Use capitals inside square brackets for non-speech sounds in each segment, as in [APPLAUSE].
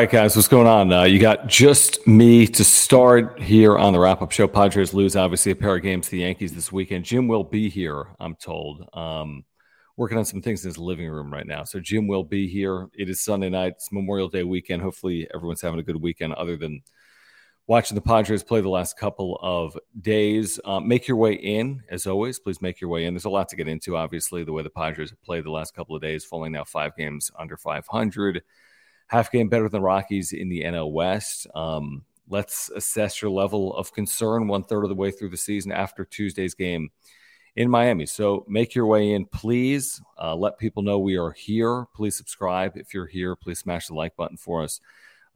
Right, guys, what's going on? Uh, you got just me to start here on the wrap up show. Padres lose, obviously, a pair of games to the Yankees this weekend. Jim will be here, I'm told, um, working on some things in his living room right now. So, Jim will be here. It is Sunday night, it's Memorial Day weekend. Hopefully, everyone's having a good weekend other than watching the Padres play the last couple of days. Uh, make your way in, as always. Please make your way in. There's a lot to get into, obviously, the way the Padres have played the last couple of days, falling now five games under 500 half game better than Rockies in the NL West. Um, let's assess your level of concern one third of the way through the season after Tuesday's game in Miami. So make your way in, please. Uh, let people know we are here. Please subscribe if you're here. Please smash the like button for us.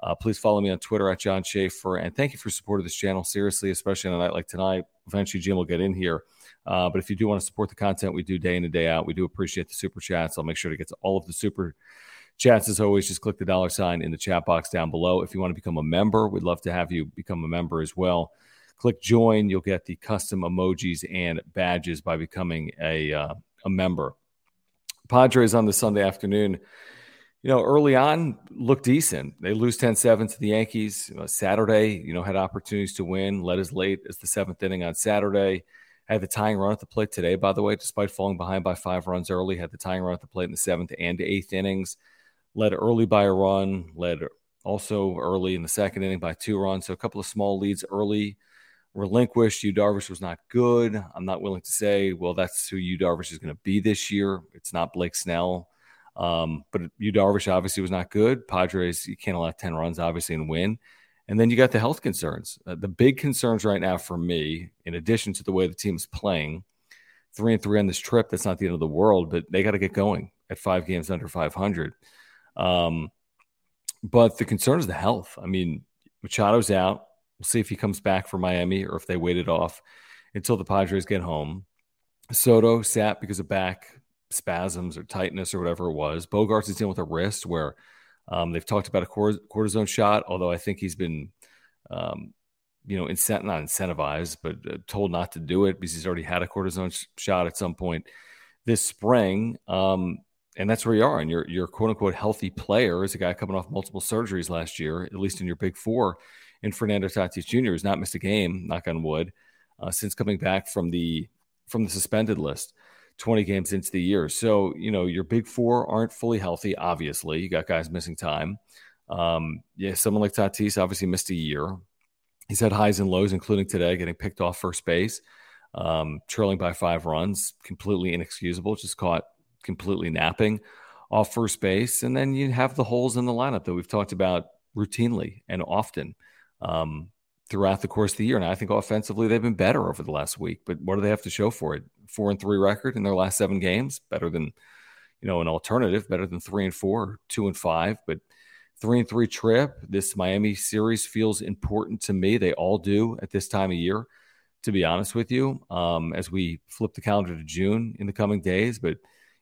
Uh, please follow me on Twitter at John Schaefer. And thank you for supporting this channel. Seriously, especially on a night like tonight. Eventually, Jim will get in here. Uh, but if you do want to support the content we do day in and day out, we do appreciate the super chats. I'll make sure to get to all of the super Chats, as always, just click the dollar sign in the chat box down below. If you want to become a member, we'd love to have you become a member as well. Click join. You'll get the custom emojis and badges by becoming a, uh, a member. Padres on the Sunday afternoon, you know, early on looked decent. They lose 10 7 to the Yankees. You know, Saturday, you know, had opportunities to win, led as late as the seventh inning on Saturday. Had the tying run at the plate today, by the way, despite falling behind by five runs early. Had the tying run at the plate in the seventh and eighth innings led early by a run, led also early in the second inning by two runs. So a couple of small leads early relinquished. Yu Darvish was not good. I'm not willing to say, well, that's who Yu Darvish is going to be this year. It's not Blake Snell. Um, but Yu Darvish obviously was not good. Padres, you can't allow 10 runs, obviously, and win. And then you got the health concerns. Uh, the big concerns right now for me, in addition to the way the team's playing, three and three on this trip, that's not the end of the world, but they got to get going at five games under 500. Um, but the concern is the health. I mean, Machado's out. We'll see if he comes back for Miami or if they wait it off until the Padres get home. Soto sat because of back spasms or tightness or whatever it was. Bogaerts is dealing with a wrist where um, they've talked about a cortisone shot, although I think he's been, um, you know, incent- not incentivized, but uh, told not to do it because he's already had a cortisone sh- shot at some point this spring. Um, and that's where you are. And your your quote unquote healthy player is a guy coming off multiple surgeries last year, at least in your big four. And Fernando Tatis Jr. has not missed a game, knock on wood, uh, since coming back from the from the suspended list. 20 games into the year. So, you know, your big four aren't fully healthy, obviously. You got guys missing time. Um, yeah, someone like Tatis obviously missed a year. He's had highs and lows, including today, getting picked off first base, um, trailing by five runs, completely inexcusable. Just caught completely napping off first base. And then you have the holes in the lineup that we've talked about routinely and often um, throughout the course of the year. And I think offensively, they've been better over the last week. But what do they have to show for it? Four and three record in their last seven games, better than, you know, an alternative, better than three and four, two and five. But three and three trip, this Miami series feels important to me. They all do at this time of year, to be honest with you, um, as we flip the calendar to June in the coming days. But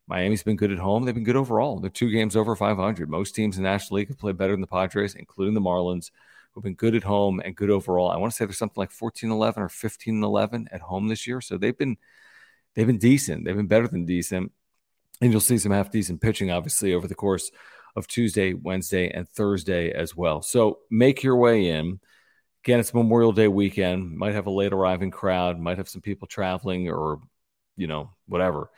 Miami's been good at home. They've been good overall. They're two games over 500. Most teams in the National League have played better than the Padres, including the Marlins, who've been good at home and good overall. I want to say there's something like 14 11 or 15 11 at home this year. So they've been they've been decent. They've been better than decent. And you'll see some half decent pitching, obviously, over the course of Tuesday, Wednesday, and Thursday as well. So make your way in. Again, it's Memorial Day weekend. Might have a late arriving crowd, might have some people traveling or, you know, whatever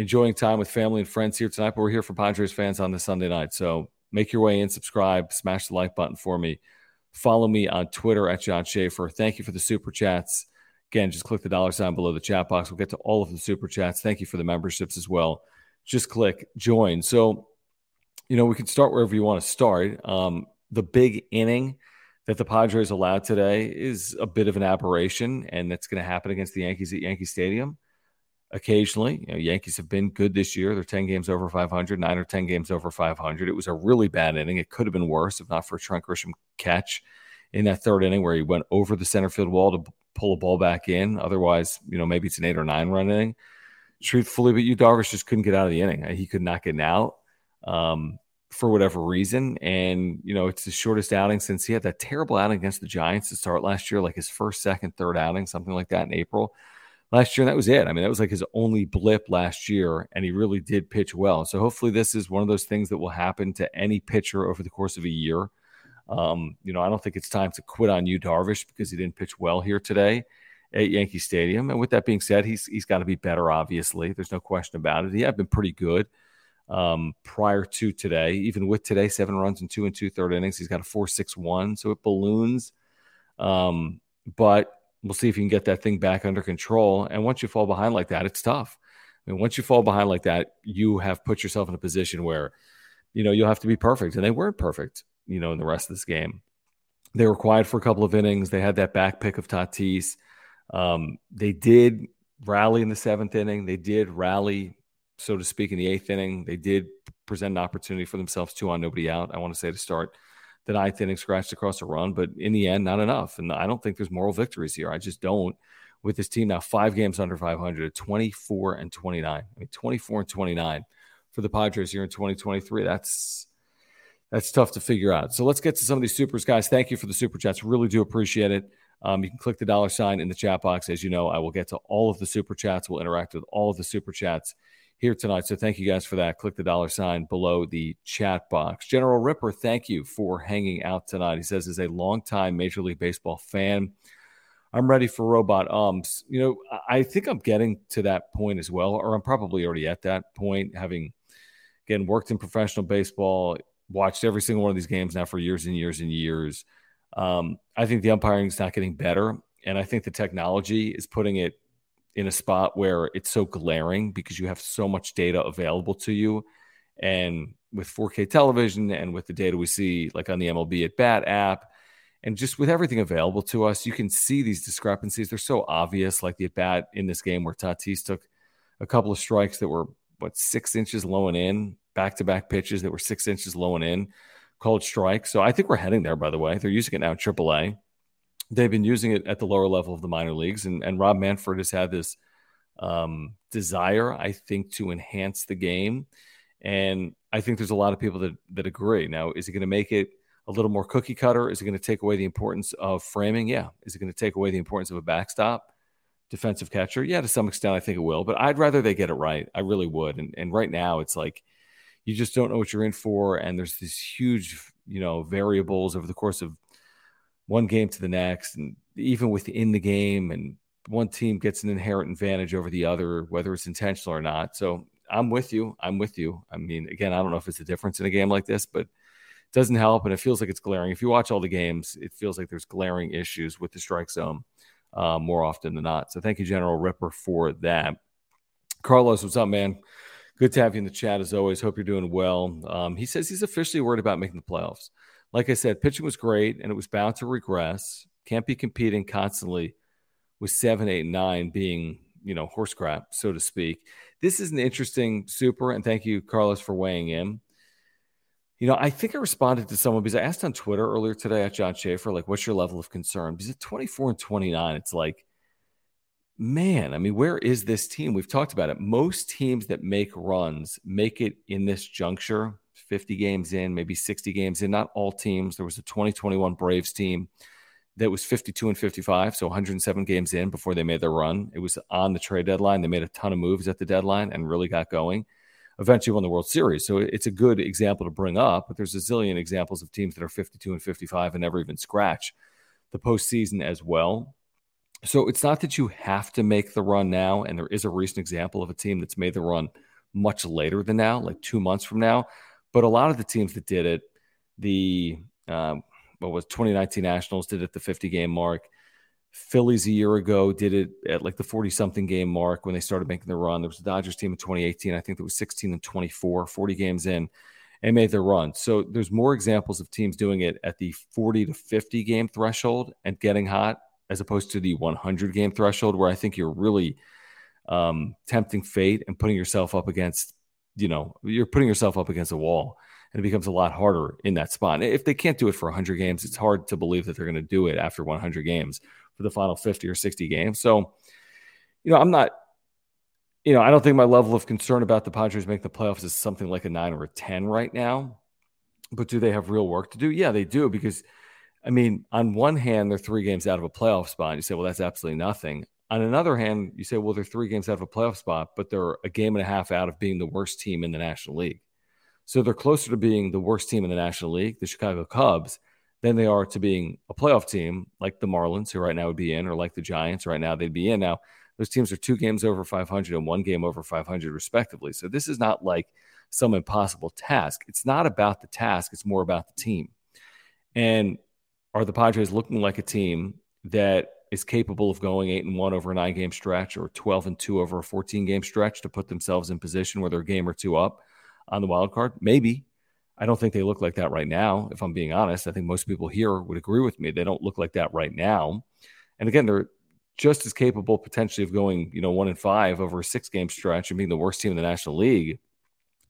enjoying time with family and friends here tonight. But we're here for Padres fans on this Sunday night. So make your way in, subscribe, smash the like button for me. Follow me on Twitter at John Schaefer. Thank you for the super chats. Again, just click the dollar sign below the chat box. We'll get to all of the super chats. Thank you for the memberships as well. Just click join. So, you know, we can start wherever you want to start. Um, the big inning that the Padres allowed today is a bit of an aberration, and that's going to happen against the Yankees at Yankee Stadium. Occasionally, you know, Yankees have been good this year. They're 10 games over 500, nine or 10 games over 500. It was a really bad inning. It could have been worse if not for a Trent Grisham catch in that third inning where he went over the center field wall to pull a ball back in. Otherwise, you know, maybe it's an eight or nine run inning. Truthfully, but Yu Darvish just couldn't get out of the inning. He could not get out um, for whatever reason. And, you know, it's the shortest outing since he had that terrible outing against the Giants to start last year, like his first, second, third outing, something like that in April last year. And that was it. I mean, that was like his only blip last year, and he really did pitch well. So hopefully, this is one of those things that will happen to any pitcher over the course of a year. Um, you know, I don't think it's time to quit on Yu Darvish because he didn't pitch well here today at Yankee Stadium. And with that being said, he's he's got to be better. Obviously, there's no question about it. He had been pretty good um, prior to today. Even with today, seven runs in two and two third innings, he's got a four six one, so it balloons. Um, but we'll see if you can get that thing back under control. And once you fall behind like that, it's tough. I mean, once you fall behind like that, you have put yourself in a position where, you know, you'll have to be perfect, and they weren't perfect you know, in the rest of this game. They were quiet for a couple of innings. They had that back pick of Tatis. Um, they did rally in the seventh inning. They did rally, so to speak, in the eighth inning. They did present an opportunity for themselves two on nobody out. I want to say to start the ninth inning, scratched across a run, but in the end, not enough. And I don't think there's moral victories here. I just don't. With this team now five games under 500, 24 and 29. I mean, 24 and 29 for the Padres here in 2023. That's that's tough to figure out. So let's get to some of these supers, guys. Thank you for the super chats. Really do appreciate it. Um, you can click the dollar sign in the chat box. As you know, I will get to all of the super chats. We'll interact with all of the super chats here tonight. So thank you guys for that. Click the dollar sign below the chat box. General Ripper, thank you for hanging out tonight. He says, as a longtime Major League Baseball fan, I'm ready for robot ums. You know, I think I'm getting to that point as well, or I'm probably already at that point, having again worked in professional baseball, watched every single one of these games now for years and years and years. Um, I think the umpiring is not getting better, and I think the technology is putting it in a spot where it's so glaring because you have so much data available to you, and with 4K television and with the data we see, like on the MLB at Bat app, and just with everything available to us, you can see these discrepancies. They're so obvious, like the at bat in this game where Tatis took a couple of strikes that were what six inches low and in back to back pitches that were six inches low and in, called strikes. So I think we're heading there, by the way. They're using it now in AAA. They've been using it at the lower level of the minor leagues. And, and Rob Manfred has had this um, desire, I think, to enhance the game. And I think there's a lot of people that, that agree. Now, is it going to make it a little more cookie cutter? Is it going to take away the importance of framing? Yeah. Is it going to take away the importance of a backstop? Defensive catcher? Yeah, to some extent, I think it will. But I'd rather they get it right. I really would. And, and right now, it's like – you just don't know what you're in for. And there's these huge, you know, variables over the course of one game to the next, and even within the game, and one team gets an inherent advantage over the other, whether it's intentional or not. So I'm with you. I'm with you. I mean, again, I don't know if it's a difference in a game like this, but it doesn't help. And it feels like it's glaring. If you watch all the games, it feels like there's glaring issues with the strike zone uh, more often than not. So thank you, General Ripper, for that. Carlos, what's up, man? Good to have you in the chat as always. Hope you're doing well. Um, he says he's officially worried about making the playoffs. Like I said, pitching was great and it was bound to regress. Can't be competing constantly with seven, eight, nine being, you know, horse crap, so to speak. This is an interesting super, and thank you, Carlos, for weighing in. You know, I think I responded to someone because I asked on Twitter earlier today at John Schaefer, like, what's your level of concern? Because at 24 and 29, it's like man, I mean, where is this team? We've talked about it. Most teams that make runs make it in this juncture, 50 games in, maybe 60 games in. Not all teams. There was a 2021 Braves team that was 52 and 55, so 107 games in before they made their run. It was on the trade deadline. They made a ton of moves at the deadline and really got going. Eventually won the World Series. So it's a good example to bring up, but there's a zillion examples of teams that are 52 and 55 and never even scratch the postseason as well. So it's not that you have to make the run now. And there is a recent example of a team that's made the run much later than now, like two months from now. But a lot of the teams that did it, the um, what was 2019 Nationals did it at the 50 game mark. Phillies a year ago did it at like the 40 something game mark when they started making the run. There was the Dodgers team in 2018. I think that was 16 and 24, 40 games in, and made the run. So there's more examples of teams doing it at the 40 to 50 game threshold and getting hot as opposed to the 100 game threshold, where I think you're really um, tempting fate and putting yourself up against, you know, you're putting yourself up against a wall and it becomes a lot harder in that spot. If they can't do it for 100 games, it's hard to believe that they're going to do it after 100 games for the final 50 or 60 games. So, you know, I'm not, you know, I don't think my level of concern about the Padres making the playoffs is something like a nine or a 10 right now. But do they have real work to do? Yeah, they do. Because, I mean, on one hand, they're three games out of a playoff spot. And You say, well, that's absolutely nothing. On another hand, you say, well, they're three games out of a playoff spot, but they're a game and a half out of being the worst team in the National League. So they're closer to being the worst team in the National League, the Chicago Cubs, than they are to being a playoff team like the Marlins, who right now would be in, or like the Giants, right now they'd be in. Now, those teams are two games over 500 and one game over 500, respectively. So this is not like some impossible task. It's not about the task, it's more about the team. And are the Padres looking like a team that is capable of going eight and one over a nine game stretch or 12 and two over a 14 game stretch to put themselves in position where they're a game or two up? on the wild card? Maybe. I don't think they look like that right now, if I'm being honest. I think most people here would agree with me. They don't look like that right now. And again, they're just as capable potentially of going, you know, one and five over a six game stretch and being the worst team in the National League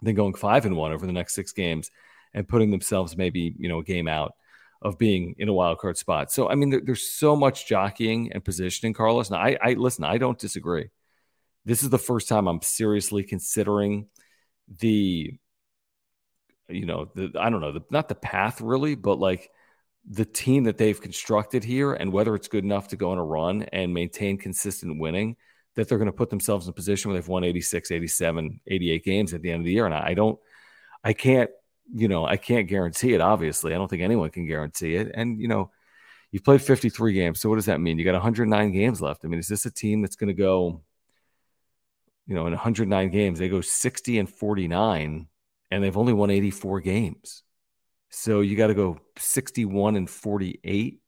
than going five and one over the next six games and putting themselves maybe, you know, a game out of being in a wild card spot. So, I mean, there, there's so much jockeying and positioning, Carlos. Now, I, I listen, I don't disagree. This is the first time I'm seriously considering the you know the I don't know the, not the path really, but like the team that they've constructed here and whether it's good enough to go on a run and maintain consistent winning that they're going to put themselves in a position where they've won 86 87 88 games at the end of the year and I don't I can't you know I can't guarantee it obviously I don't think anyone can guarantee it and you know you've played 53 games so what does that mean you got 109 games left I mean is this a team that's going to go you know, in 109 games, they go 60 and 49, and they've only won 84 games. So you got to go 61 and 48,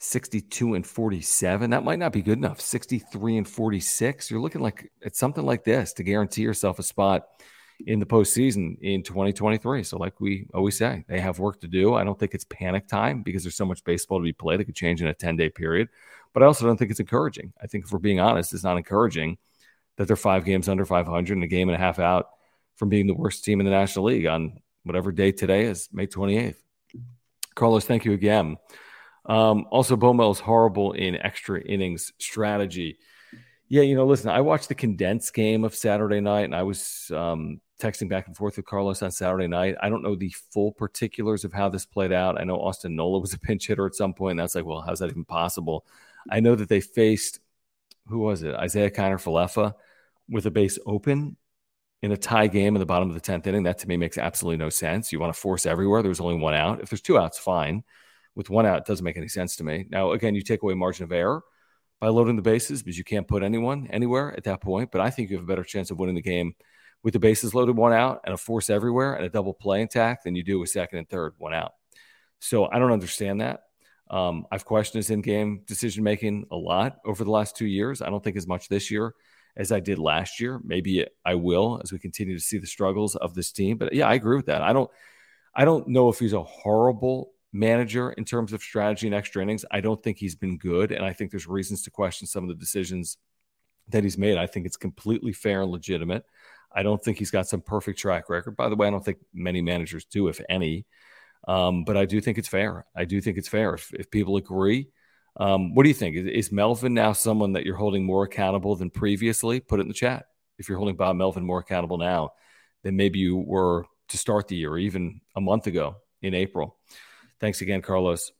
62 and 47. That might not be good enough. 63 and 46. You're looking like it's something like this to guarantee yourself a spot in the postseason in 2023. So, like we always say, they have work to do. I don't think it's panic time because there's so much baseball to be played. that could change in a 10 day period. But I also don't think it's encouraging. I think if we're being honest, it's not encouraging that they're five games under 500 and a game and a half out from being the worst team in the National League on whatever day today is, May 28th. Carlos, thank you again. Um, also, is horrible in extra innings strategy. Yeah, you know, listen, I watched the condensed game of Saturday night and I was um, texting back and forth with Carlos on Saturday night. I don't know the full particulars of how this played out. I know Austin Nola was a pinch hitter at some point, and that's like, well, how's that even possible? I know that they faced, who was it? Isiah Kiner Falefa with a base open in a tie game in the bottom of the 10th inning, that to me makes absolutely no sense. You want to force everywhere. There's only one out. If there's two outs, fine. With one out, it doesn't make any sense to me. Now, again, you take away margin of error by loading the bases because you can't put anyone anywhere at that point. But I think you have a better chance of winning the game with the bases loaded, one out, and a force everywhere and a double play intact than you do with second and third, one out. So I don't understand that. Um, I've questioned his in game decision making a lot over the last two years. I don't think as much this year as I did last year. Maybe I will as we continue to see the struggles of this team. But yeah, I agree with that. I don't I don't know if he's a horrible manager in terms of strategy and extra innings. I don't think he's been good. And I think there's reasons to question some of the decisions that he's made. I think it's completely fair and legitimate. I don't think he's got some perfect track record. By the way, I don't think many managers do, if any. Um, but I do think it's fair. I do think it's fair. If, if people agree, um, what do you think? Is, is, Melvin now someone that you're holding more accountable than previously? Put it in the chat. If you're holding Bob Melvin more accountable now than maybe you were to start the year or even a month ago in April. Thanks again, Carlos.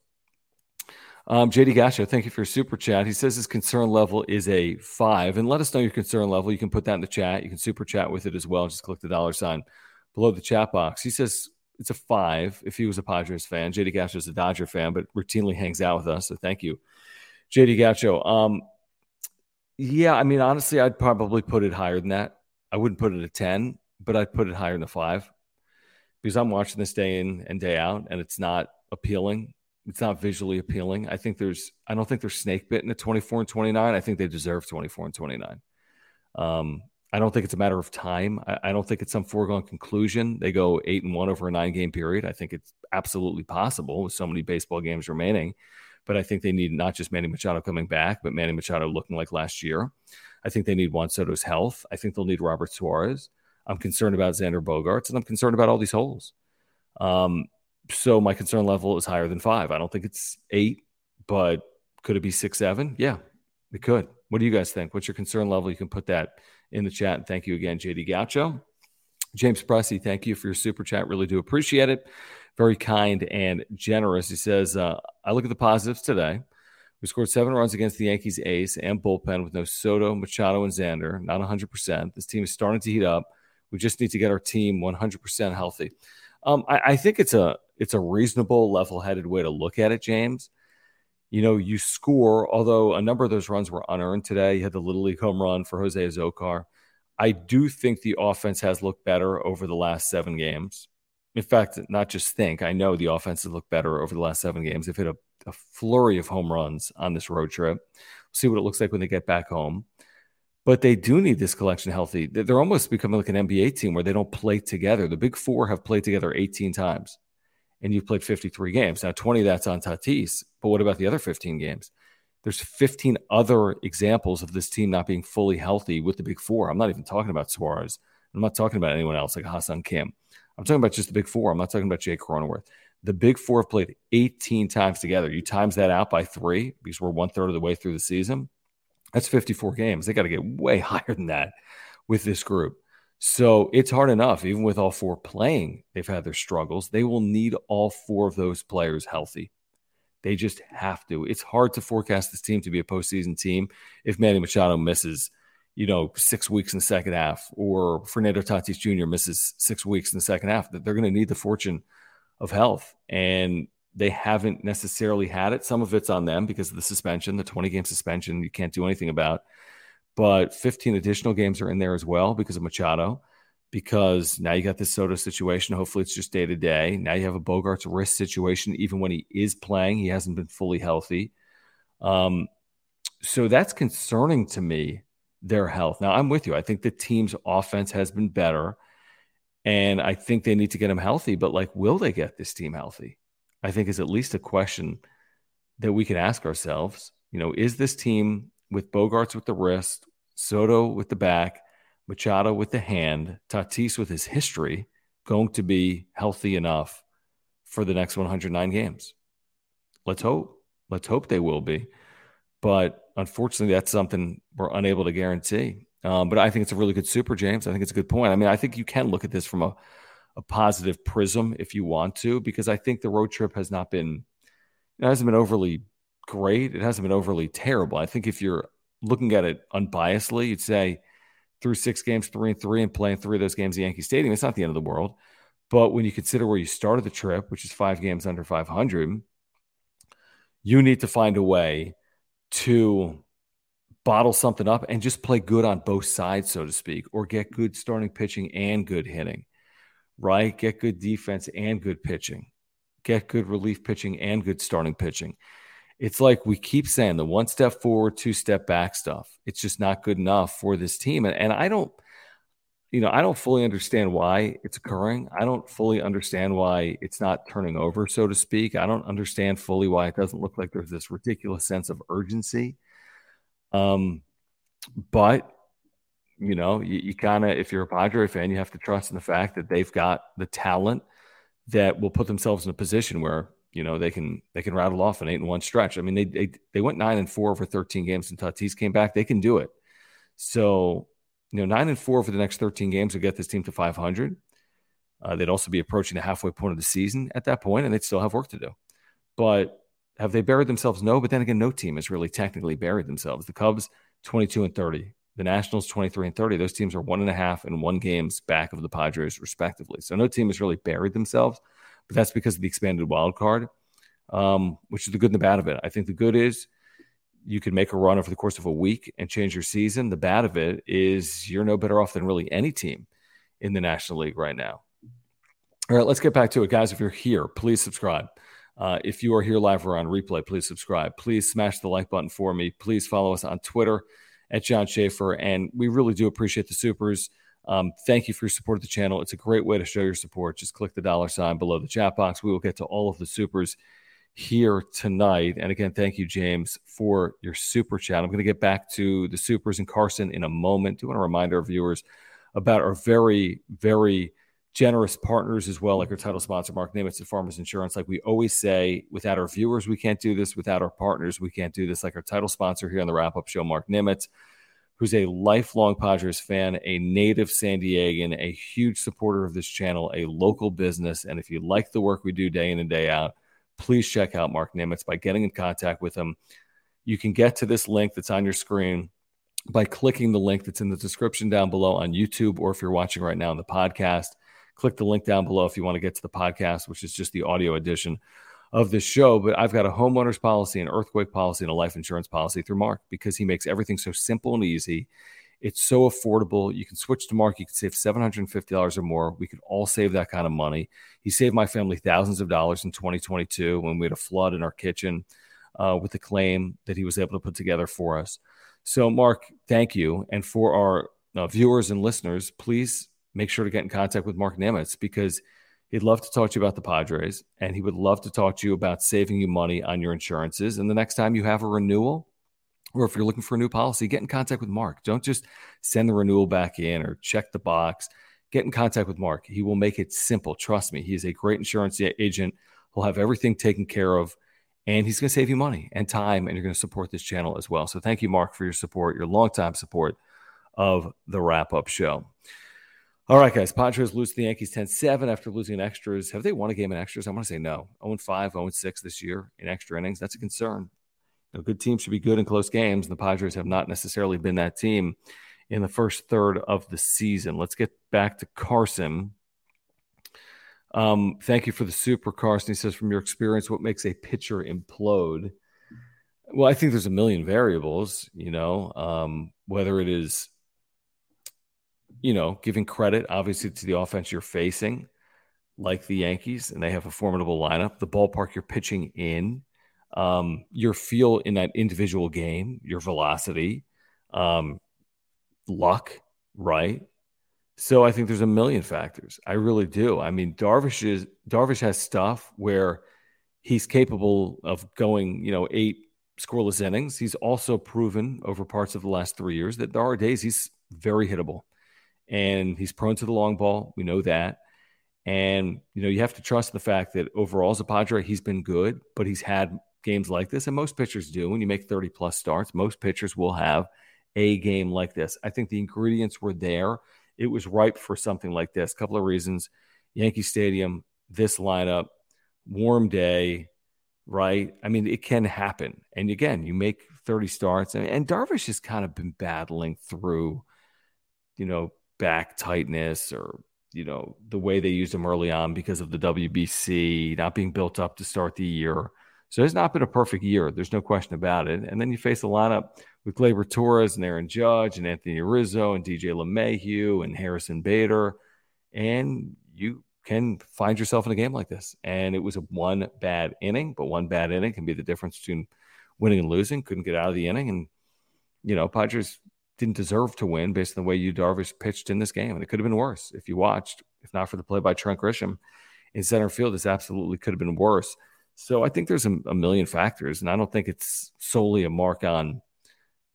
Um, JD Gacho, thank you for your super chat. He says his concern level is a five. And let us know your concern level. You can put that in the chat. You can super chat with it as well. Just click the dollar sign below the chat box. He says it's a five if he was a Padres fan. JD Gacho is a Dodger fan, but routinely hangs out with us. So thank you, JD Gacho. Um, yeah, I mean, honestly, I'd probably put it higher than that. I wouldn't put it at 10, but I'd put it higher than a five because I'm watching this day in and day out and it's not appealing. It's not visually appealing. I think there's I don't think they're snake bitten at 24 and 29. I think they deserve 24 and 29. Um, I don't think it's a matter of time. I, I, don't think it's some foregone conclusion. They go eight and one over a nine game period. I think it's absolutely possible with so many baseball games remaining. But I think they need not just Manny Machado coming back, but Manny Machado looking like last year. I think they need Juan Soto's health. I think they'll need Robert Suarez. I'm concerned about Xander Bogaerts, and I'm concerned about all these holes. Um, so my concern level is higher than five. I don't think it's eight, but could it be six, seven? Yeah, it could. What do you guys think? What's your concern level? You can put that in the chat. And thank you again, JD Gaucho. James Pressey, thank you for your super chat. Really do appreciate it. Very kind and generous. He says, uh, I look at the positives today. We scored seven runs against the Yankees ace and bullpen with no Soto, Machado, and Xander, not 100%. This team is starting to heat up. We just need to get our team 100% healthy. Um, I, I think it's a it's a reasonable, level-headed way to look at it, James you know, you score, although a number of those runs were unearned today. You had the Little League home run for Jose Azocar. I do think the offense has looked better over the last seven games. In fact, not just think, I know the offense has looked better over the last seven games. They've hit a, a flurry of home runs on this road trip. We'll see what it looks like when they get back home. But they do need this collection healthy. They're almost becoming like an NBA team where they don't play together. The big four have played together 18 times and you've played 53 games. Now, 20 that's on Tatis, but what about the other 15 games? There's 15 other examples of this team not being fully healthy with the big four. I'm not even talking about Suarez. I'm not talking about anyone else like Ha-Seong Kim. I'm talking about just the big four. I'm not talking about Jake Cronenworth. The big four have played 18 times together. You times that out by three because we're one third of the way through the season. That's 54 games. They got to get way [LAUGHS] higher than that with this group. So it's hard enough, even with all four playing, they've had their struggles. They will need all four of those players healthy. They just have to. It's hard to forecast this team to be a postseason team if Manny Machado misses, you know, six weeks in the second half, or Fernando Tatis Jr. misses six weeks in the second half. That they're going to need the fortune of health, and they haven't necessarily had it. Some of it's on them because of the suspension, the 20 game suspension. You can't do anything about but 15 additional games are in there as well because of Machado. Because now you got this Soto situation. Hopefully, it's just day to day. Now you have a Bogaerts' wrist situation. Even when he is playing, he hasn't been fully healthy. Um, so that's concerning to me. Their health. Now I'm with you. I think the team's offense has been better, and I think they need to get them healthy. But like, will they get this team healthy? I think is at least a question that we can ask ourselves. You know, is this team with Bogaerts with the wrist, Soto with the back, Machado with the hand, Tatis with his history, going to be healthy enough for the next 109 games. Let's hope. Let's hope they will be. But unfortunately, that's something we're unable to guarantee. Um, but I think it's a really good super, James. I think it's a good point. I mean, I think you can look at this from a, a positive prism if you want to, because I think the road trip has not been, it hasn't been overly great. It hasn't been overly terrible. I think if you're looking at it unbiasedly, you'd say through six games, three and three, and playing three of those games at Yankee Stadium, it's not the end of the world. But when you consider where you started the trip, which is five games under 500, you need to find a way to bottle something up and just play good on both sides, so to speak, or get good starting pitching and good hitting, right? Get good defense and good pitching, get good relief pitching and good starting pitching it's like we keep saying the one step forward, two step back stuff. It's just not good enough for this team. And, and I don't, you know, I don't fully understand why it's occurring. I don't fully understand why it's not turning over, so to speak. I don't understand fully why it doesn't look like there's this ridiculous sense of urgency. Um, but you know, you, you kind of, if you're a Padre fan, you have to trust in the fact that they've got the talent that will put themselves in a position where you know they can they can rattle off an eight and one stretch. I mean they they, they went nine and four over thirteen games and Tatis came back. They can do it. So you know nine and four for the next thirteen games will get this team to five hundred. Uh, they'd also be approaching the halfway point of the season at that point, and they'd still have work to do. But have they buried themselves? No. But then again, no team has really technically buried themselves. The Cubs twenty two and thirty. The Nationals 23 and 30. Those teams are one and a half and one games back of the Padres, respectively. So no team has really buried themselves but that's because of the expanded wild card, um, which is the good and the bad of it. I think the good is you can make a run over the course of a week and change your season. The bad of it is you're no better off than really any team in the National League right now. All right, let's get back to it, guys. If you're here, please subscribe. Uh, if you are here live or on replay, please subscribe. Please smash the like button for me. Please follow us on Twitter at John Schaefer. And we really do appreciate the supers. Um, thank you for your support of the channel. It's a great way to show your support. Just click the dollar sign below the chat box. We will get to all of the supers here tonight. And again, thank you, James, for your super chat. I'm going to get back to the supers and Carson in a moment. Do want to remind our viewers about our very, very generous partners as well, like our title sponsor, Marc Nimetz at Farmers Insurance. Like we always say, without our viewers, we can't do this. Without our partners, we can't do this. Like our title sponsor here on the wrap up show, Marc Nimetz, who's a lifelong Padres fan, a native San Diegan, a huge supporter of this channel, a local business. And if you like the work we do day in and day out, please check out Marc Nimetz by getting in contact with him. You can get to this link that's on your screen by clicking the link that's in the description down below on YouTube, or if you're watching right now in the podcast click the link down below if you want to get to the podcast, which is just the audio edition of this show. But I've got a homeowner's policy, an earthquake policy, and a life insurance policy through Marc because he makes everything so simple and easy. It's so affordable. You can switch to Marc. You can save $750 or more. We could all save that kind of money. He saved my family thousands of dollars in 2022 when we had a flood in our kitchen uh, with the claim that he was able to put together for us. So, Marc, thank you. And for our uh, viewers and listeners, please make sure to get in contact with Marc Nimetz because he'd love to talk to you about the Padres and he would love to talk to you about saving you money on your insurances. And the next time you have a renewal, or if you're looking for a new policy, get in contact with Marc. Don't just send the renewal back in or check the box. Get in contact with Marc. He will make it simple. Trust me, he is a great insurance agent. He'll have everything taken care of and he's going to save you money and time and you're going to support this channel as well. So thank you, Marc, for your support, your longtime support of the wrap up show. All right, guys. Padres lose to the Yankees 10 7 after losing in extras. Have they won a game in extras? I want to say no. 0 5, 0 6 this year in extra innings. That's a concern. Know, good teams should be good in close games, and the Padres have not necessarily been that team in the first third of the season. Let's get back to Carson. Um, thank you for the super, Carson. He says, from your experience, what makes a pitcher implode? Well, I think there's a million variables, you know, um, whether it is you know, giving credit obviously to the offense you're facing, like the Yankees, and they have a formidable lineup. The ballpark you're pitching in, um, your feel in that individual game, your velocity, um, luck, right? So I think there's a million factors. I really do. I mean, Darvish is Darvish has stuff where he's capable of going, you know, eight scoreless innings. He's also proven over parts of the last three years that there are days he's very hittable and he's prone to the long ball. We know that. And, you know, you have to trust the fact that overall as a Padre, he's been good, but he's had games like this. And most pitchers do. When you make 30 plus starts, most pitchers will have a game like this. I think the ingredients were there. It was ripe for something like this. A couple of reasons Yankee Stadium, this lineup, warm day, right? I mean, it can happen. And again, you make 30 starts, and, and Darvish has kind of been battling through, you know, back tightness or you know the way they used him early on because of the WBC not being built up to start the year. So it's not been a perfect year. There's no question about it. And then you face a lineup with Gleyber Torres and Aaron Judge and Anthony Rizzo and DJ LeMahieu and Harrison Bader, and you can find yourself in a game like this. And it was a one bad inning, but one bad inning can be the difference between winning and losing. Couldn't get out of the inning, and you know Padres didn't deserve to win based on the way Yu Darvish pitched in this game. And it could have been worse if you watched, if not for the play by Trent Grisham in center field. This absolutely could have been worse. So I think there's a, a, million factors, and I don't think it's solely a mark on,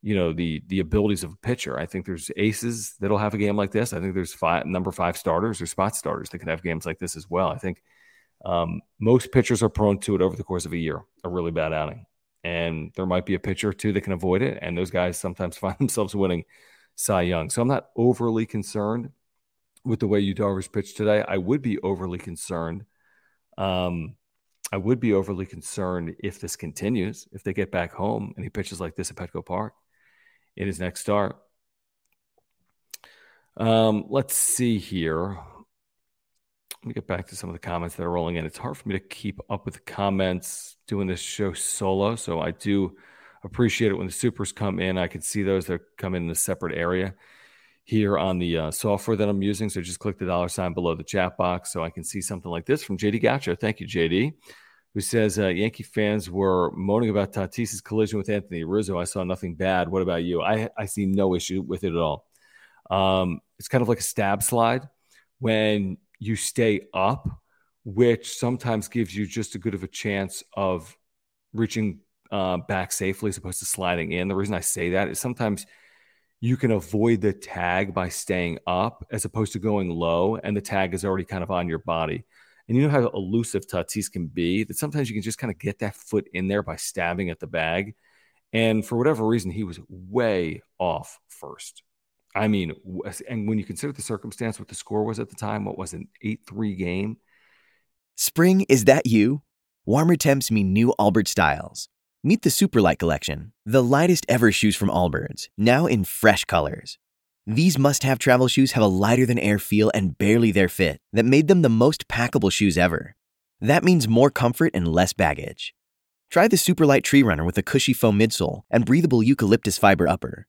you know, the the abilities of a pitcher. I think there's aces that'll have a game like this. I think there's five number five starters or spot starters that can have games like this as well. I think um, most pitchers are prone to it over the course of a year, a really bad outing and there might be a pitcher or two that can avoid it. And those guys sometimes [LAUGHS] find themselves winning Cy Young. So I'm not overly concerned with the way Yu Darvish pitched today. I would be overly concerned. Um, I would be overly concerned if this continues, if they get back home and he pitches like this at Petco Park in his next start. Um, let's see here. Let me get back to some of the comments that are rolling in. It's hard for me to keep up with the comments doing this show solo. So I do appreciate it when the supers come in. I can see those that come in, in a separate area here on the uh, software that I'm using. So just click the dollar sign below the chat box so I can see something like this from JD Gacho. Thank you, JD. who says uh, Yankee fans were moaning about Tatis's collision with Anthony Rizzo. I saw nothing bad. What about you? I, I see no issue with it at all. Um, it's kind of like a stab slide when you stay up, which sometimes gives you just a good of a chance of reaching uh, back safely as opposed to sliding in. The reason I say that is sometimes you can avoid the tag by staying up as opposed to going low, and the tag is already kind of on your body. And you know how elusive Tatis can be, that sometimes you can just kind of get that foot in there by stabbing at the bag. And for whatever reason, he was way off first. I mean, and when you consider the circumstance, what the score was at the time, what was an 8 3 game? Spring, is that you? Warmer temps mean new Allbirds styles. Meet the Superlight Collection, the lightest ever shoes from Allbirds, now in fresh colors. These must have travel shoes have a lighter than air feel and barely their fit that made them the most packable shoes ever. That means more comfort and less baggage. Try the Superlight Tree Runner with a cushy foam midsole and breathable eucalyptus fiber upper.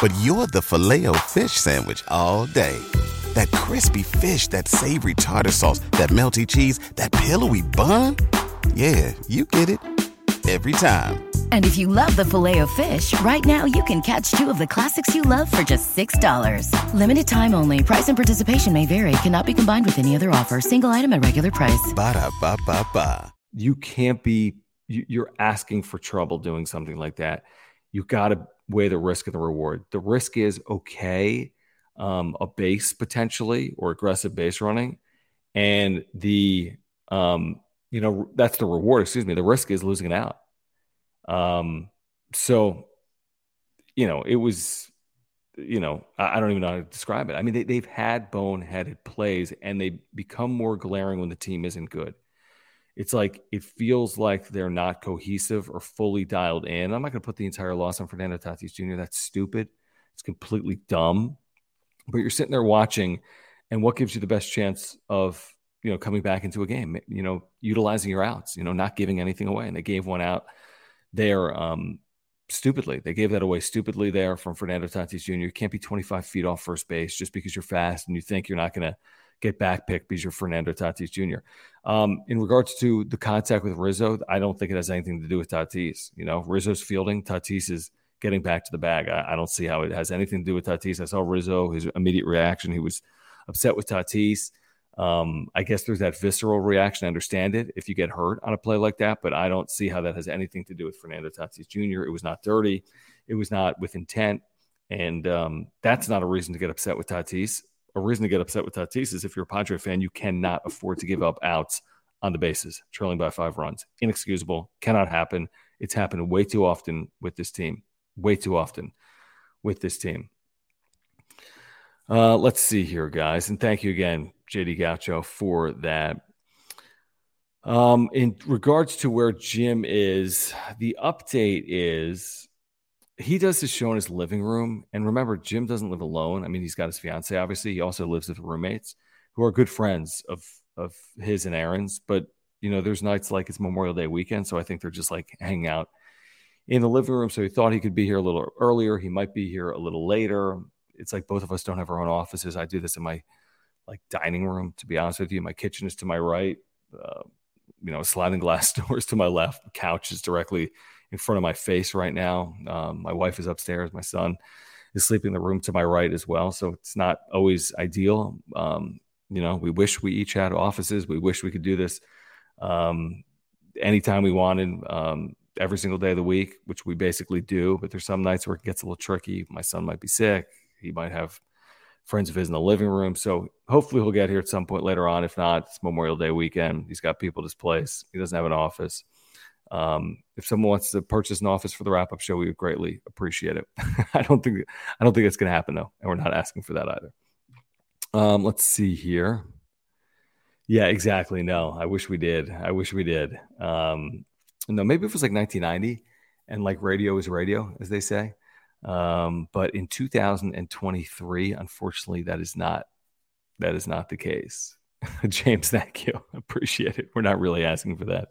but you're the filet fish Sandwich all day. That crispy fish, that savory tartar sauce, that melty cheese, that pillowy bun. Yeah, you get it every time. And if you love the filet of fish, right now you can catch two of the classics you love for just $6. Limited time only. Price and participation may vary. Cannot be combined with any other offer. Single item at regular price. Ba da ba ba ba. You can't be, you're asking for trouble doing something like that. You got to weigh the risk and the reward. The risk is okay, um, a base potentially or aggressive base running. And the, um, you know, that's the reward. Excuse me. The risk is losing it out. Um, so, you know, it was, you know, I, I don't even know how to describe it. I mean, they, they've had boneheaded plays and they become more glaring when the team isn't good. It's like it feels like they're not cohesive or fully dialed in. I'm not going to put the entire loss on Fernando Tatis Jr. That's stupid. It's completely dumb. But you're sitting there watching, and what gives you the best chance of you know, coming back into a game, you know, utilizing your outs, you know, not giving anything away. And they gave one out there um, stupidly. They gave that away stupidly there from Fernando Tatis Jr. You can't be 25 feet off first base just because you're fast and you think you're not going to get back picked because you're Fernando Tatis Jr. Um, in regards to the contact with Rizzo, I don't think it has anything to do with Tatis. You know, Rizzo's fielding, Tatis is getting back to the bag. I, I don't see how it has anything to do with Tatis. I saw Rizzo, his immediate reaction. He was upset with Tatis. Um, I guess there's that visceral reaction. I understand it if you get hurt on a play like that, but I don't see how that has anything to do with Fernando Tatis Jr. It was not dirty, it was not with intent, and um, that's not a reason to get upset with Tatis. A reason to get upset with Tatis is if you're a Padre fan, you cannot afford to give up outs on the bases, trailing by five runs. Inexcusable, cannot happen. It's happened way too often with this team, way too often with this team. Uh, let's see here, guys, and thank you again, JD Gaucho, for that. Um, in regards to where Jim is, the update is he does his show in his living room. And remember, Jim doesn't live alone. I mean, he's got his fiance, obviously. He also lives with roommates who are good friends of of his and Aaron's. But you know, there's nights like it's Memorial Day weekend, so I think they're just like hanging out in the living room. So he thought he could be here a little earlier. He might be here a little later it's like both of us don't have our own offices. I do this in my like dining room, to be honest with you. My kitchen is to my right. Uh, you know, sliding glass [LAUGHS] doors to my left. Couch is directly in front of my face right now. Um, my wife is upstairs. My son is sleeping in the room to my right as well. So it's not always ideal. Um, you know, we wish we each had offices. We wish we could do this um, anytime we wanted, um, every single day of the week, which we basically do. But there's some nights where it gets a little tricky. My son might be sick. He might have friends of his in the living room. So hopefully he'll get here at some point later on. If not, it's Memorial Day weekend. He's got people at his place. He doesn't have an office. Um, if someone wants to purchase an office for the wrap up show, we would greatly appreciate it. [LAUGHS] I don't think I don't think it's going to happen though, and we're not asking for that either. Um, let's see here. Yeah, exactly. No, I wish we did. I wish we did. Um, no, maybe it was like 1990, and like radio is radio, as they say. Um, but in 2023, unfortunately, that is not that is not the case. [LAUGHS] James, thank you. [LAUGHS] Appreciate it. We're not really asking for that.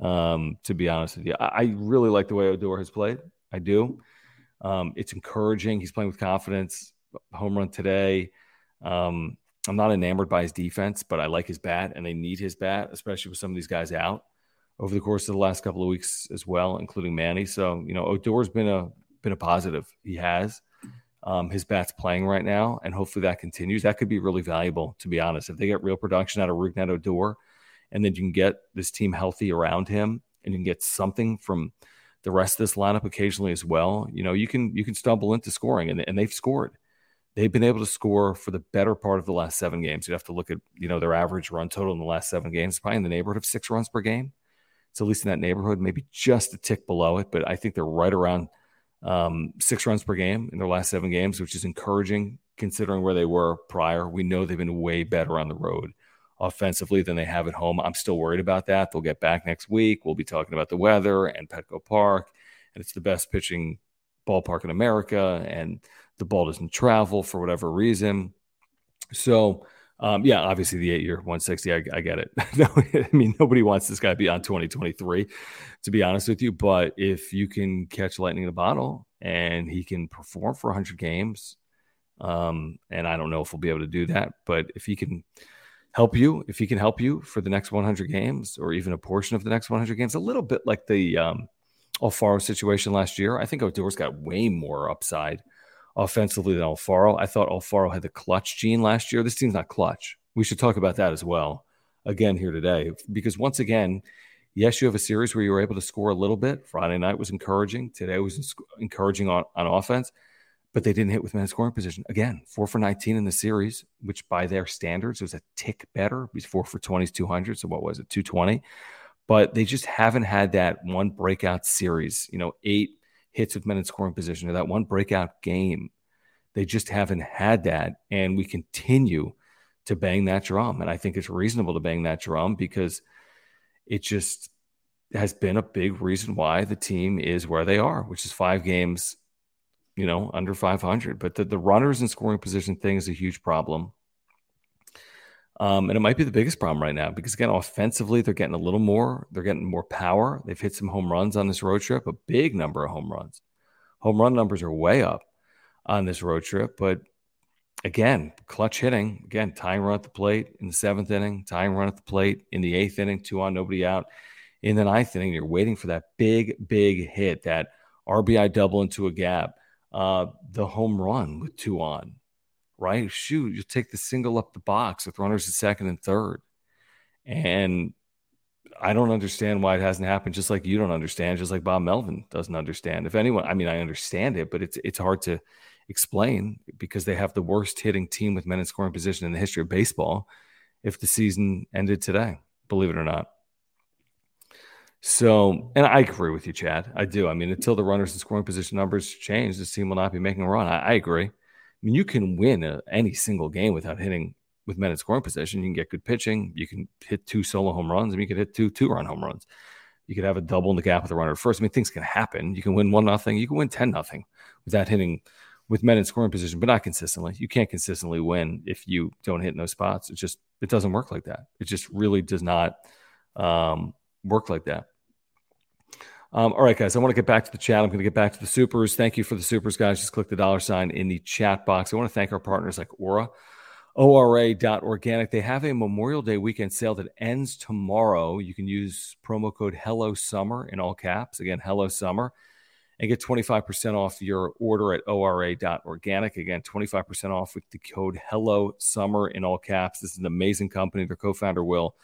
Um, to be honest with you, I, I, really like the way Odor has played. I do. Um, it's encouraging. He's playing with confidence. Home run today. Um, I'm not enamored by his defense, but I like his bat, and they need his bat, especially with some of these guys out over the course of the last couple of weeks as well, including Manny. So you know, Odor's been a been a positive. He has. Um, his bat's playing right now, and hopefully that continues. That could be really valuable, to be honest. If they get real production out of Rougned Odor, and then you can get this team healthy around him, and you can get something from the rest of this lineup occasionally as well, you know, you can you can stumble into scoring, and, and they've scored. They've been able to score for the better part of the last seven games. You'd have to look at you know their average run total in the last seven games, probably in the neighborhood of six runs per game. It's at least in that neighborhood, maybe just a tick below it, but I think they're right around um, six runs per game in their last seven games, which is encouraging considering where they were prior. We know they've been way better on the road offensively than they have at home. I'm still worried about that. They'll get back next week. We'll be talking about the weather and Petco Park, and it's the best pitching ballpark in America, and the ball doesn't travel for whatever reason. So, um, yeah, obviously the eight year 160, I, I get it. [LAUGHS] no, I mean, nobody wants this guy beyond 2023, to be honest with you. But if you can catch lightning in a bottle and he can perform for 100 games, um, and I don't know if we'll be able to do that, but if he can help you, if he can help you for the next 100 games or even a portion of the next 100 games, a little bit like the um, Alfaro situation last year, I think Odor's got way more upside offensively than Alfaro. I thought Alfaro had the clutch gene last year. This team's not clutch. We should talk about that as well again here today because once again, yes, you have a series where you were able to score a little bit. Friday night was encouraging. Today was encouraging on, on offense, but they didn't hit with men in scoring position. Again, four for 19 in the series, which by their standards was a tick better. He's four for 20 200. So what was it, 220? But they just haven't had that one breakout series, you know, eight hits with men in scoring position or that one breakout game. They just haven't had that. And we continue to bang that drum. And I think it's reasonable to bang that drum because it just has been a big reason why the team is where they are, which is five games, you know, under 500. But the, the runners in scoring position thing is a huge problem. Um, and it might be the biggest problem right now because again, offensively, they're getting a little more. They're getting more power. They've hit some home runs on this road trip, a big number of home runs. Home run numbers are way up on this road trip, but again, clutch hitting. Again, tying run at the plate in the seventh inning, tying run at the plate in the eighth inning, two on, nobody out. In the ninth inning, you're waiting for that big, big hit, that RBI double into a gap, uh, the home run with two on right? Shoot, you take the single up the box with runners at second and third. And I don't understand why it hasn't happened, just like you don't understand, just like Bob Melvin doesn't understand. If anyone, I mean, I understand it, but it's it's hard to explain because they have the worst hitting team with men in scoring position in the history of baseball if the season ended today, believe it or not. So, and I agree with you, Chad. I do. I mean, until the runners in scoring position numbers change, this team will not be making a run. I, I agree. I mean, you can win a, any single game without hitting with men in scoring position. You can get good pitching. You can hit two solo home runs. Mean, you could hit two two run home runs. You could have a double in the gap with a runner first. I mean, things can happen. You can win one nothing. You can win ten nothing without hitting with men in scoring position, but not consistently. You can't consistently win if you don't hit in those spots. It just it doesn't work like that. It just really does not um, work like that. Um, all right, guys, I want to get back to the chat. I'm going to get back to the supers. Thank you for the supers, guys. Just click the dollar sign in the chat box. I want to thank our partners like Ora, ORA.organic. They have a Memorial Day weekend sale that ends tomorrow. You can use promo code Hello Summer in all caps. Again, Hello Summer, and get 25% off your order at ORA.organic. Again, 25% off with the code Hello Summer in all caps. This is an amazing company. Their co founder, Will,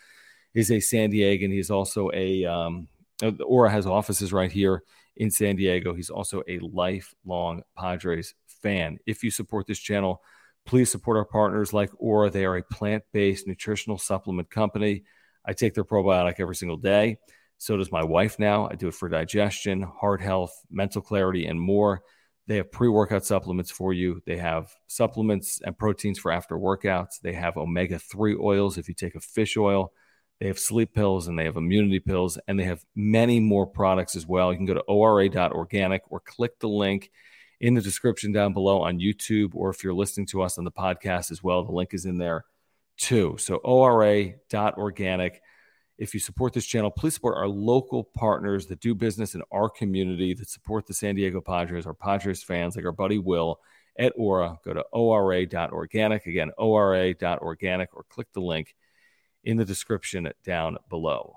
is a San Diegan. He's also a um, uh, Ora has offices right here in San Diego. He's also a lifelong Padres fan. If you support this channel, please support our partners like Ora. They are a plant based nutritional supplement company. I take their probiotic every single day. So does my wife now. I do it for digestion, heart health, mental clarity, and more. They have pre workout supplements for you. They have supplements and proteins for after workouts. They have omega 3 oils if you take a fish oil They have sleep pills and they have immunity pills, and they have many more products as well. You can go to ora.organic or click the link in the description down below on YouTube, or if you're listening to us on the podcast as well, the link is in there too. So ora.organic. If you support this channel, please support our local partners that do business in our community that support the San Diego Padres, our Padres fans, like our buddy Will at Ora. Go to ora.organic. Again, ora.organic, or click the link in the description down below.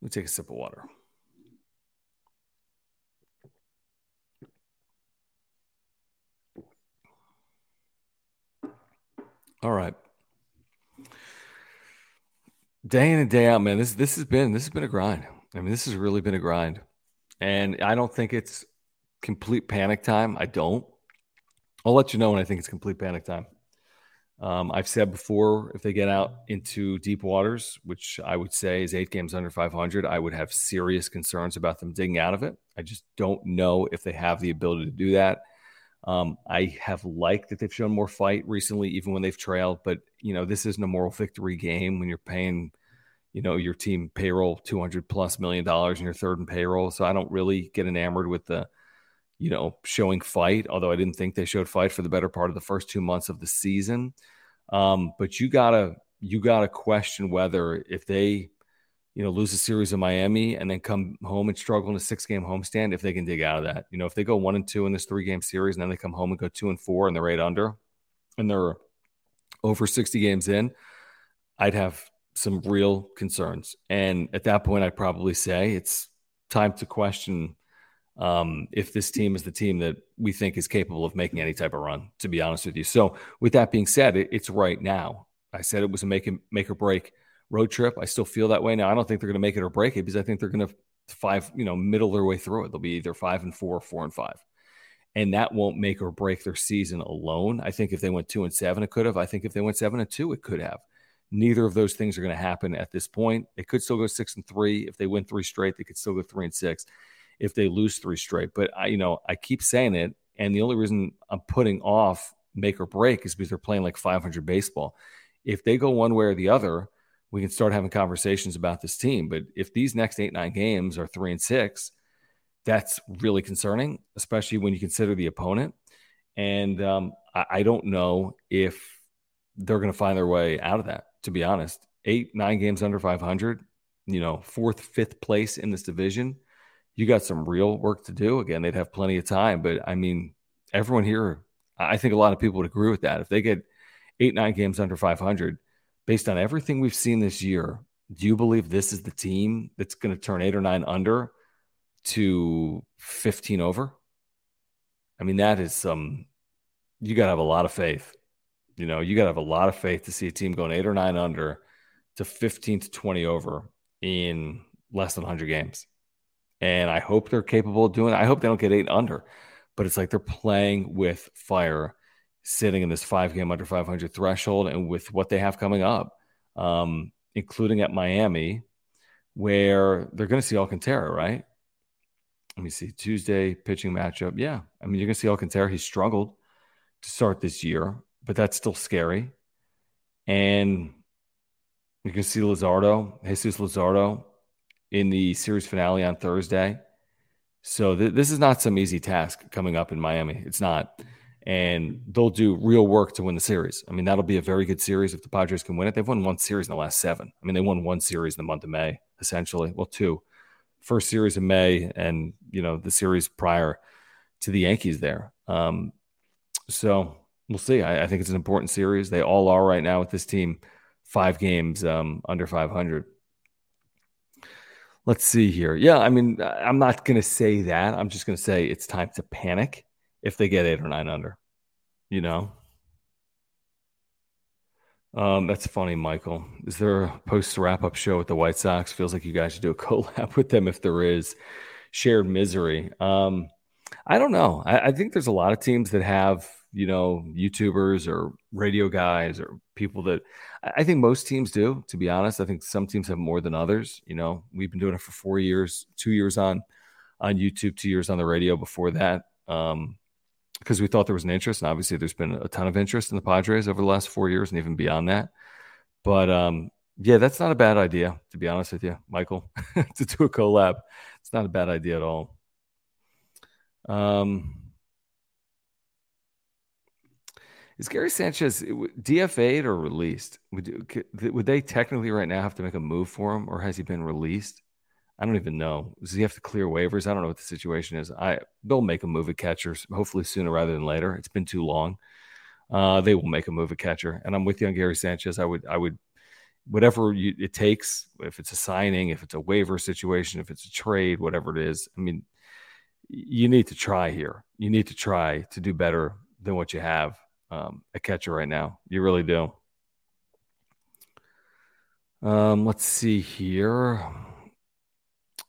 Let me take a sip of water. All right. Day in and day out, man. This this has been this has been a grind. I mean, this has really been a grind. And I don't think it's complete panic time. I don't. I'll let you know when I think it's complete panic time. Um, I've said before, if they get out into deep waters, which I would say is eight games under 500, I would have serious concerns about them digging out of it. I just don't know if they have the ability to do that. Um, I have liked that they've shown more fight recently, even when they've trailed. But you know, this isn't a moral victory game when you're paying, you know, your team payroll 200 plus million dollars and you're third in payroll. So I don't really get enamored with the you know, showing fight, although I didn't think they showed fight for the better part of the first two months of the season. Um, but you gotta you gotta question whether if they, you know, lose a series in Miami and then come home and struggle in a six game homestand, if they can dig out of that. You know, if they go one and two in this three game series and then they come home and go two and four and they're eight under and they're over 60 games in, I'd have some real concerns. And at that point, I'd probably say it's time to question um, if this team is the team that we think is capable of making any type of run, to be honest with you. So, with that being said, it, it's right now. I said it was a make, make or break road trip. I still feel that way now. I don't think they're going to make it or break it because I think they're going to five, you know, middle their way through it. They'll be either five and four, or four and five. And that won't make or break their season alone. I think if they went two and seven, it could have. I think if they went seven and two, it could have. Neither of those things are going to happen at this point. They could still go six and three. If they win three straight, they could still go three and six if they lose three straight. But I, you know, I keep saying it, and the only reason I'm putting off make or break is because they're playing like 500 baseball. If they go one way or the other, we can start having conversations about this team. But if these next eight nine games are three and six, that's really concerning, especially when you consider the opponent. And um, I, I don't know if they're going to find their way out of that. To be honest, eight nine games under 500, you know, fourth fifth place in this division you got some real work to do. Again, they'd have plenty of time, but I mean, everyone here, I think a lot of people would agree with that. If they get eight, nine games under 500, based on everything we've seen this year, do you believe this is the team that's going to turn eight or nine under to 15 over? I mean, that is some, you got to have a lot of faith. You know, you got to have a lot of faith to see a team going eight or nine under to 15 to 20 over in less than 100 games and I hope they're capable of doing it. I hope they don't get eight under, but it's like they're playing with fire, sitting in this five game under 500 threshold, and with what they have coming up, um, including at Miami, where they're going to see Alcantara, right? Let me see Tuesday pitching matchup. Yeah, I mean you're going to see Alcantara. He struggled to start this year, but that's still scary, and you can see Luzardo, Jesus Luzardo in the series finale on Thursday. So th- this is not some easy task coming up in Miami. It's not. And they'll do real work to win the series. I mean, that'll be a very good series if the Padres can win it. They've won one series in the last seven. I mean, they won one series in the month of May, essentially. Well, two. First series in May and, you know, the series prior to the Yankees there. Um, so we'll see. I, I, think it's an important series. They all are right now with this team, five games um, under 500. Let's see here. Yeah, I mean, I'm not going to say that. I'm just going to say it's time to panic if they get eight or nine under. You know? Um, that's funny, Michael. Is there a post wrap up show with the White Sox? Feels like you guys should do a [LAUGHS] collab with them if there is shared misery. Um, I don't know. I, I think there's a lot of teams that have you know, YouTubers or radio guys or people that I think most teams do, to be honest. I think some teams have more than others. You know, we've been doing it for four years, two years on on YouTube, two years on the radio before that. Um, because we thought there was an interest, and obviously there's been a ton of interest in the Padres over the last four years and even beyond that. But um, yeah, that's not a bad idea, to be honest with you, Michael, [LAUGHS] to do a collab. It's not a bad idea at all. Um, is Gary Sanchez DFA'd or released? Would, would they technically right now have to make a move for him, or has he been released? I don't even know. Does he have to clear waivers? I don't know what the situation is. I they'll make a move at catchers, hopefully sooner rather than later. It's been too long. Uh, they will make a move at catcher, and I'm with you on Gary Sanchez. I would I would whatever you, it takes, if it's a signing, if it's a waiver situation, if it's a trade, whatever it is. I mean, you need to try here. You need to try to do better than what you have um, a catcher right now. You really do. Um, let's see here.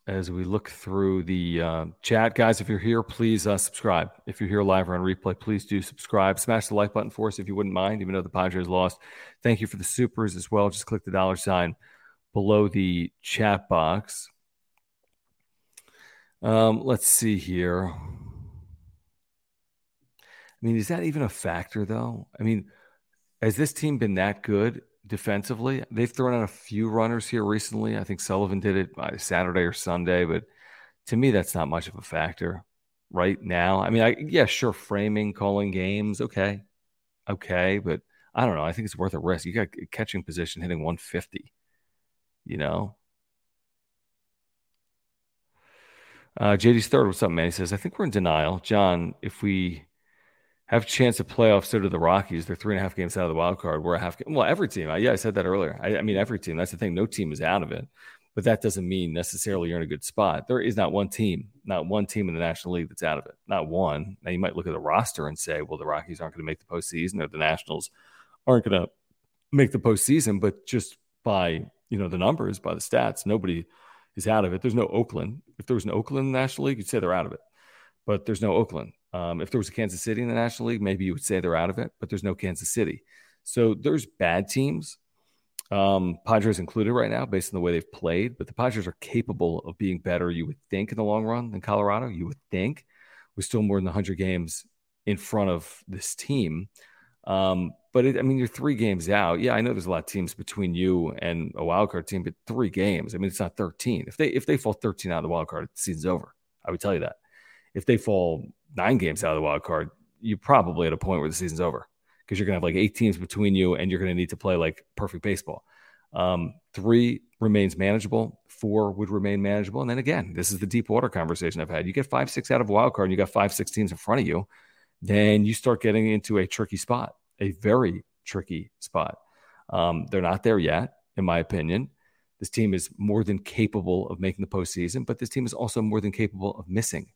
As we look through the uh, chat, guys, if you're here, please uh, subscribe. If you're here live or on replay, please do subscribe. Smash the like button for us if you wouldn't mind, even though the Padres lost. Thank you for the supers as well. Just click the dollar sign below the chat box. Um, let's see here. I mean, is that even a factor, though? I mean, has this team been that good defensively? They've thrown out a few runners here recently. I think Sullivan did it by Saturday or Sunday, but to me, that's not much of a factor right now. I mean, I, yeah, sure, framing, calling games, okay, okay, but I don't know. I think it's worth a risk. You got catching position hitting 150, you know? Uh, JD's third. What's up, man? He says, I think we're in denial. John, if we have a chance of playoffs. So do the Rockies. They're three and a half games out of the wild card. We're a half game. Well, every team. Yeah, I said that earlier. I, I, mean, every team. That's the thing. No team is out of it, but that doesn't mean necessarily you're in a good spot. There is not one team, not one team in the National League that's out of it. Not one. Now you might look at the roster and say, well, the Rockies aren't going to make the postseason, or the Nationals aren't going to make the postseason. But just by you know the numbers, by the stats, nobody is out of it. There's no Oakland. If there was an Oakland in the National League, you'd say they're out of it. But there's no Oakland. Um, if there was a Kansas City in the National League, maybe you would say they're out of it, but there's no Kansas City. So there's bad teams, um, Padres included right now, based on the way they've played. But the Padres are capable of being better, you would think, in the long run than Colorado. You would think, with still more than 100 games in front of this team. Um, but it, I mean, you're three games out. Yeah, I know there's a lot of teams between you and a wild card team, but three games. I mean, it's not 13. If they if they fall 13 out of the wild card, the season's over. I would tell you that. If they fall nine games out of the wild card, you're probably at a point where the season's over because you're going to have like eight teams between you and you're going to need to play like perfect baseball. Um, three remains manageable, four would remain manageable. And then again, this is the deep water conversation I've had. You get five, six out of wild card and you got five, six teams in front of you, then you start getting into a tricky spot, a very tricky spot. Um, they're not there yet, in my opinion. This team is more than capable of making the postseason, but this team is also more than capable of missing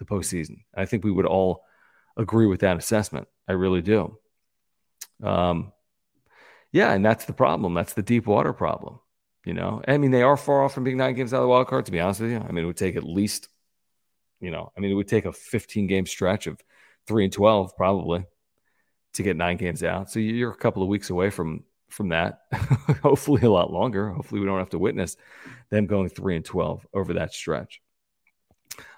the postseason. I think we would all agree with that assessment. I really do. Um, yeah, and that's the problem. That's the deep water problem. You know, I mean, they are far off from being nine games out of the wild card. To be honest with you, I mean, it would take at least, you know, I mean, it would take a 15 game stretch of three and 12 probably to get nine games out. So you're a couple of weeks away from from that. [LAUGHS] Hopefully, a lot longer. Hopefully, we don't have to witness them going three and 12 over that stretch.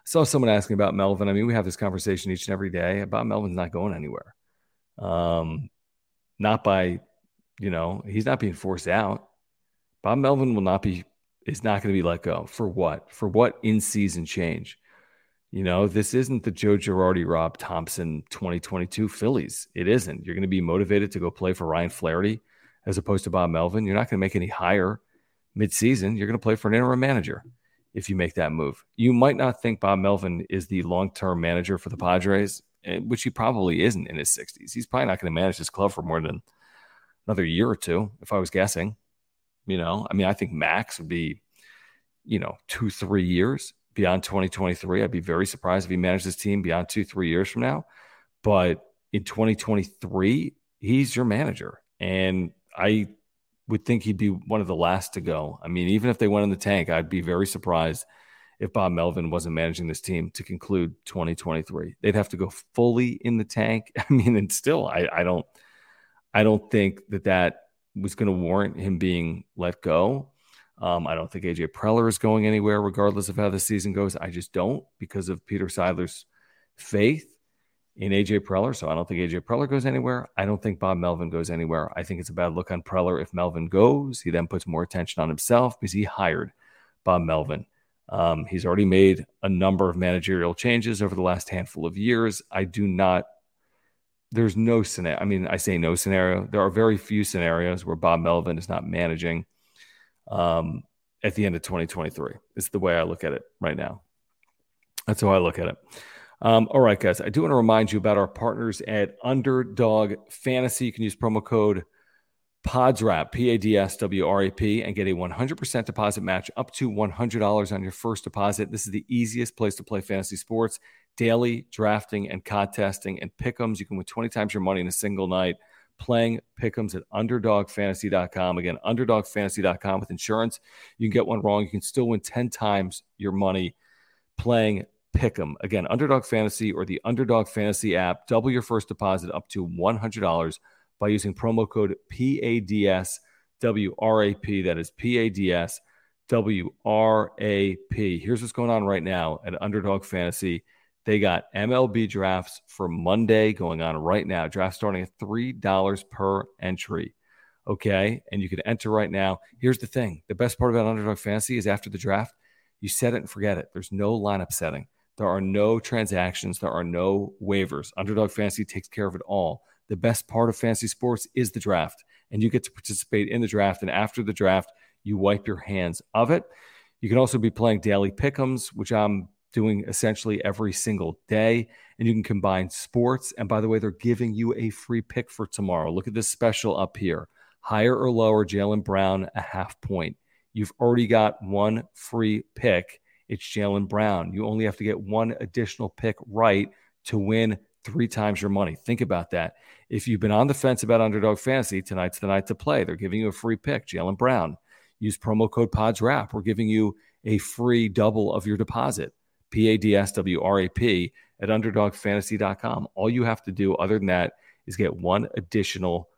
Saw someone asking about Melvin. I mean, we have this conversation each and every day about Melvin's not going anywhere. Um, not by, you know, he's not being forced out. Bob Melvin will not be, is not going to be let go. For what? For what in season change? You know, this isn't the Joe Girardi, Rob Thomson 2022 Phillies. It isn't. You're going to be motivated to go play for Ryan Flaherty as opposed to Bob Melvin. You're not going to make any higher midseason. You're going to play for an interim manager if you make that move. You might not think Bob Melvin is the long term manager for the Padres, eh, which he probably isn't in his 60s. He's probably not going to manage this club for more than another year or two, if I was guessing. You know, I mean, I think max would be, you know, two, three years beyond 2023. I'd be very surprised if he managed this team beyond two, three years from now. But in 2023, he's your manager. And I would think he'd be one of the last to go. I mean, even if they went in the tank, I'd be very surprised if Bob Melvin wasn't managing this team to conclude 2023. They'd have to go fully in the tank. [LAUGHS] I mean, and still, I, I don't, I don't think that that was going to warrant him being let go. Um, I don't think AJ Preller is going anywhere, regardless of how the season goes. I just don't because of Peter Seidler's faith in AJ Preller. So I don't think AJ Preller goes anywhere. I don't think Bob Melvin goes anywhere. I think it's a bad look on Preller if Melvin goes. He then puts more attention on himself because he hired Bob Melvin. Um, he's already made a number of managerial changes over the last handful of years. I do not, there's no scenario. I mean, I say no scenario. There are very few scenarios where Bob Melvin is not managing um, at the end of 2023. It's the way I look at it right now. That's how I look at it. Um, all right, guys. I do want to remind you about our partners at Underdog Fantasy. You can use promo code PADSWRAP, P A D S W R A P, and get a 100% deposit match up to $100 on your first deposit. This is the easiest place to play fantasy sports. Daily drafting and contesting and pickums. You can win 20 times your money in a single night playing pickums at underdogfantasy.com. Again, underdogfantasy.com with insurance. You can get one wrong. You can still win 10 times your money playing pick them. Again, Underdog Fantasy or the Underdog Fantasy app. Double your first deposit up to $100 by using promo code PADSWRAP. That is PADSWRAP. Here's what's going on right now at Underdog Fantasy. They got MLB drafts for Monday going on right now. Draft starting at $3 per entry. Okay. And you can enter right now. Here's the thing the best part about Underdog Fantasy is after the draft, you set it and forget it. There's no lineup setting. There are no transactions, there are no waivers. Underdog Fantasy takes care of it all. The best part of fantasy sports is the draft, and you get to participate in the draft. And after the draft, you wipe your hands of it. You can also be playing daily pickums, which I'm doing essentially every single day. And you can combine sports. And by the way, they're giving you a free pick for tomorrow. Look at this special up here higher or lower, Jaylen Brown, a half point. You've already got one free pick it's Jaylen Brown. You only have to get one additional pick right to win three times your money. Think about that. If you've been on the fence about underdog fantasy, tonight's the night to play. They're giving you a free pick, Jaylen Brown. Use promo code PADSWRAP. We're giving you a free double of your deposit. P A D S W R A P at underdogfantasy.com. All you have to do, other than that, is get one additional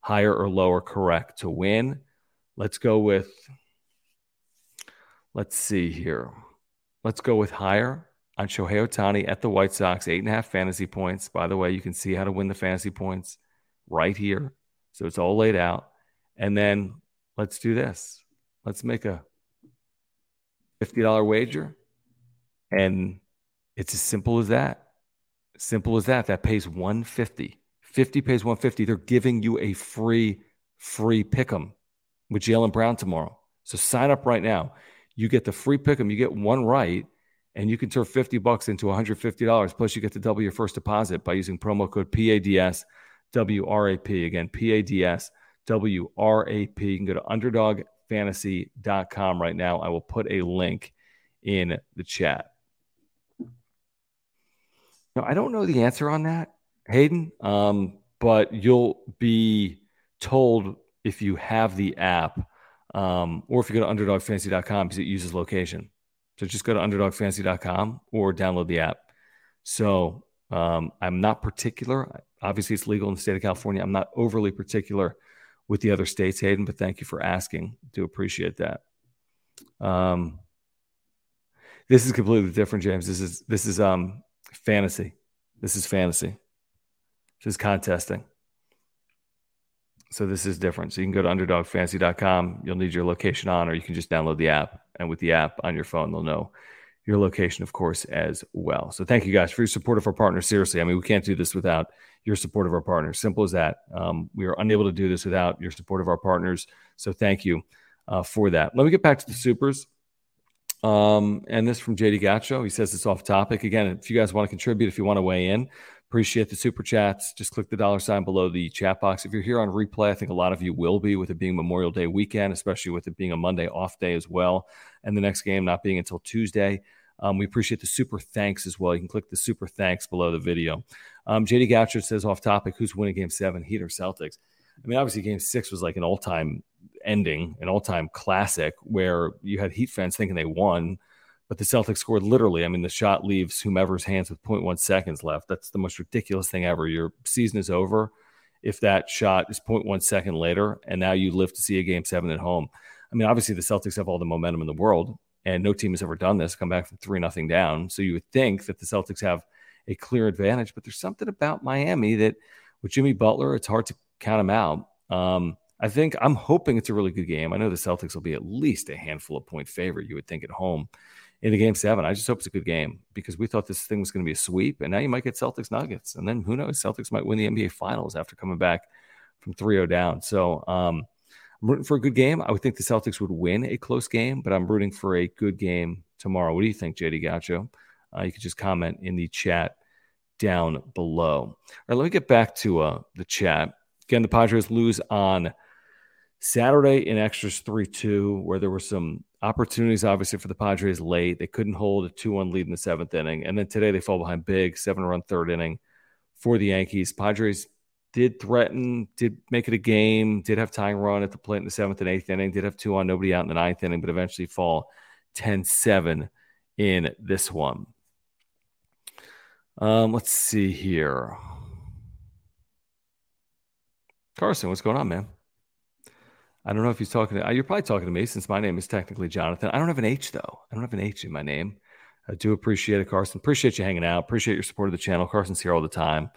higher or lower correct to win. Let's go with, let's see here. Let's go with higher on Shohei Ohtani at the White Sox, eight and a half fantasy points. By the way, you can see how to win the fantasy points right here. So it's all laid out. And then let's do this. Let's make a $50 wager. And it's as simple as that. Simple as that. That pays 150. 50 pays 150. They're giving you a free, free pick 'em with Jaylen Brown tomorrow. So sign up right now you get the free pick 'em. You get one right, and you can turn 50 bucks into $150. Plus, you get to double your first deposit by using promo code PADS WRAP. Again, PADS WRAP. You can go to underdogfantasy.com right now. I will put a link in the chat. Now, I don't know the answer on that, Hayden, um, but you'll be told if you have the app um, or if you go to underdogfantasy.com because it uses location. So just go to underdogfantasy.com or download the app. So um, I'm not particular. Obviously, it's legal in the state of California. I'm not overly particular with the other states, Hayden, but thank you for asking. Do appreciate that. Um, this is completely different, James. This is this is um fantasy. This is fantasy. This is contesting. So this is different. So you can go to underdogfantasy.com. You'll need your location on, or you can just download the app. And with the app on your phone, they'll know your location, of course, as well. So thank you guys for your support of our partners. Seriously, I mean, we can't do this without your support of our partners. Simple as that. Um, we are unable to do this without your support of our partners. So thank you uh, for that. Let me get back to the supers. Um, and this from JD Gacho. He says it's off topic. Again, if you guys want to contribute, if you want to weigh in, Appreciate the super chats. Just click the dollar sign below the chat box. If you're here on replay, I think a lot of you will be with it being Memorial Day weekend, especially with it being a Monday off day as well, and the next game not being until Tuesday. Um, we appreciate the super thanks as well. You can click the super thanks below the video. Um, JD Goucher says off topic, who's winning game seven, Heat or Celtics? I mean, obviously, game six was like an all time ending, an all time classic where you had Heat fans thinking they won but the Celtics scored literally. I mean, the shot leaves whomever's hands with 0.1 seconds left. That's the most ridiculous thing ever. Your season is over if that shot is 0.1 second later, and now you live to see a game seven at home. I mean, obviously the Celtics have all the momentum in the world, and no team has ever done this. Come back from three nothing down, so you would think that the Celtics have a clear advantage. But there's something about Miami that with Jimmy Butler, it's hard to count him out. Um, I think I'm hoping it's a really good game. I know the Celtics will be at least a handful of point favorite, you would think, at home in the game seven. I just hope it's a good game because we thought this thing was going to be a sweep. And now you might get Celtics Nuggets. And then who knows? Celtics might win the NBA Finals after coming back from 3 0 down. So um, I'm rooting for a good game. I would think the Celtics would win a close game, but I'm rooting for a good game tomorrow. What do you think, JD Gaucho? Uh, you can just comment in the chat down below. All right, let me get back to uh, the chat. Again, the Padres lose on Saturday in extras 3 2, where there were some opportunities, obviously, for the Padres late. They couldn't hold a 2 1 lead in the seventh inning. And then today they fall behind big, seven run third inning for the Yankees. Padres did threaten, did make it a game, did have tying run at the plate in the seventh and eighth inning, did have two on, nobody out in the ninth inning, but eventually fall 10 7 in this one. Um, let's see here. Carson, what's going on, man? I don't know if he's talking to you're probably talking to me since my name is technically Jonathan. I don't have an H though. I don't have an H in my name. I do appreciate it, Carson. Appreciate you hanging out. Appreciate your support of the channel. Carson's here all the time.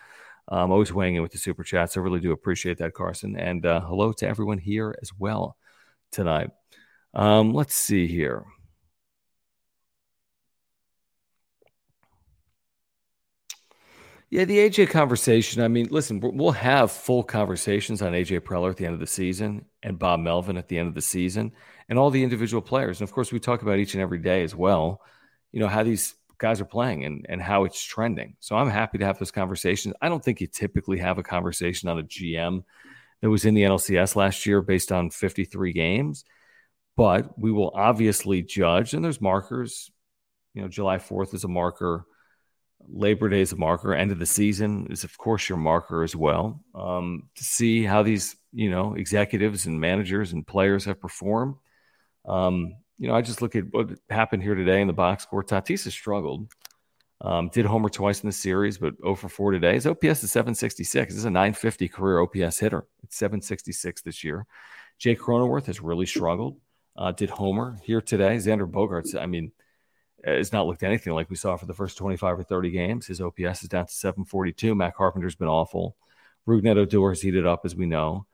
Um, always weighing in with the super chats. I really do appreciate that, Carson. And uh, hello to everyone here as well tonight. Um, let's see here. Yeah, the AJ conversation. I mean, listen, we'll have full conversations on AJ Preller at the end of the season and Bob Melvin at the end of the season and all the individual players. And of course, we talk about each and every day as well, you know, how these guys are playing and, and how it's trending. So I'm happy to have those conversations. I don't think you typically have a conversation on a GM that was in the NLCS last year based on 53 games, but we will obviously judge. And there's markers, you know, July 4th is a marker Labor Day is a marker. End of the season is, of course, your marker as well. Um, to see how these, you know, executives and managers and players have performed. Um, you know, I just look at what happened here today in the box score. Tatis has struggled. Um, did homer twice in the series, but 0 for 4 today. His OPS is 766. This is a 950 career OPS hitter. It's 766 this year. Jake Cronenworth has really struggled. Uh, did homer here today. Xander Bogaerts, I mean, has not looked anything like we saw for the first 25 or 30 games. His OPS is down to 742. Matt Carpenter's been awful. Rougned Odor has heated up, as we know.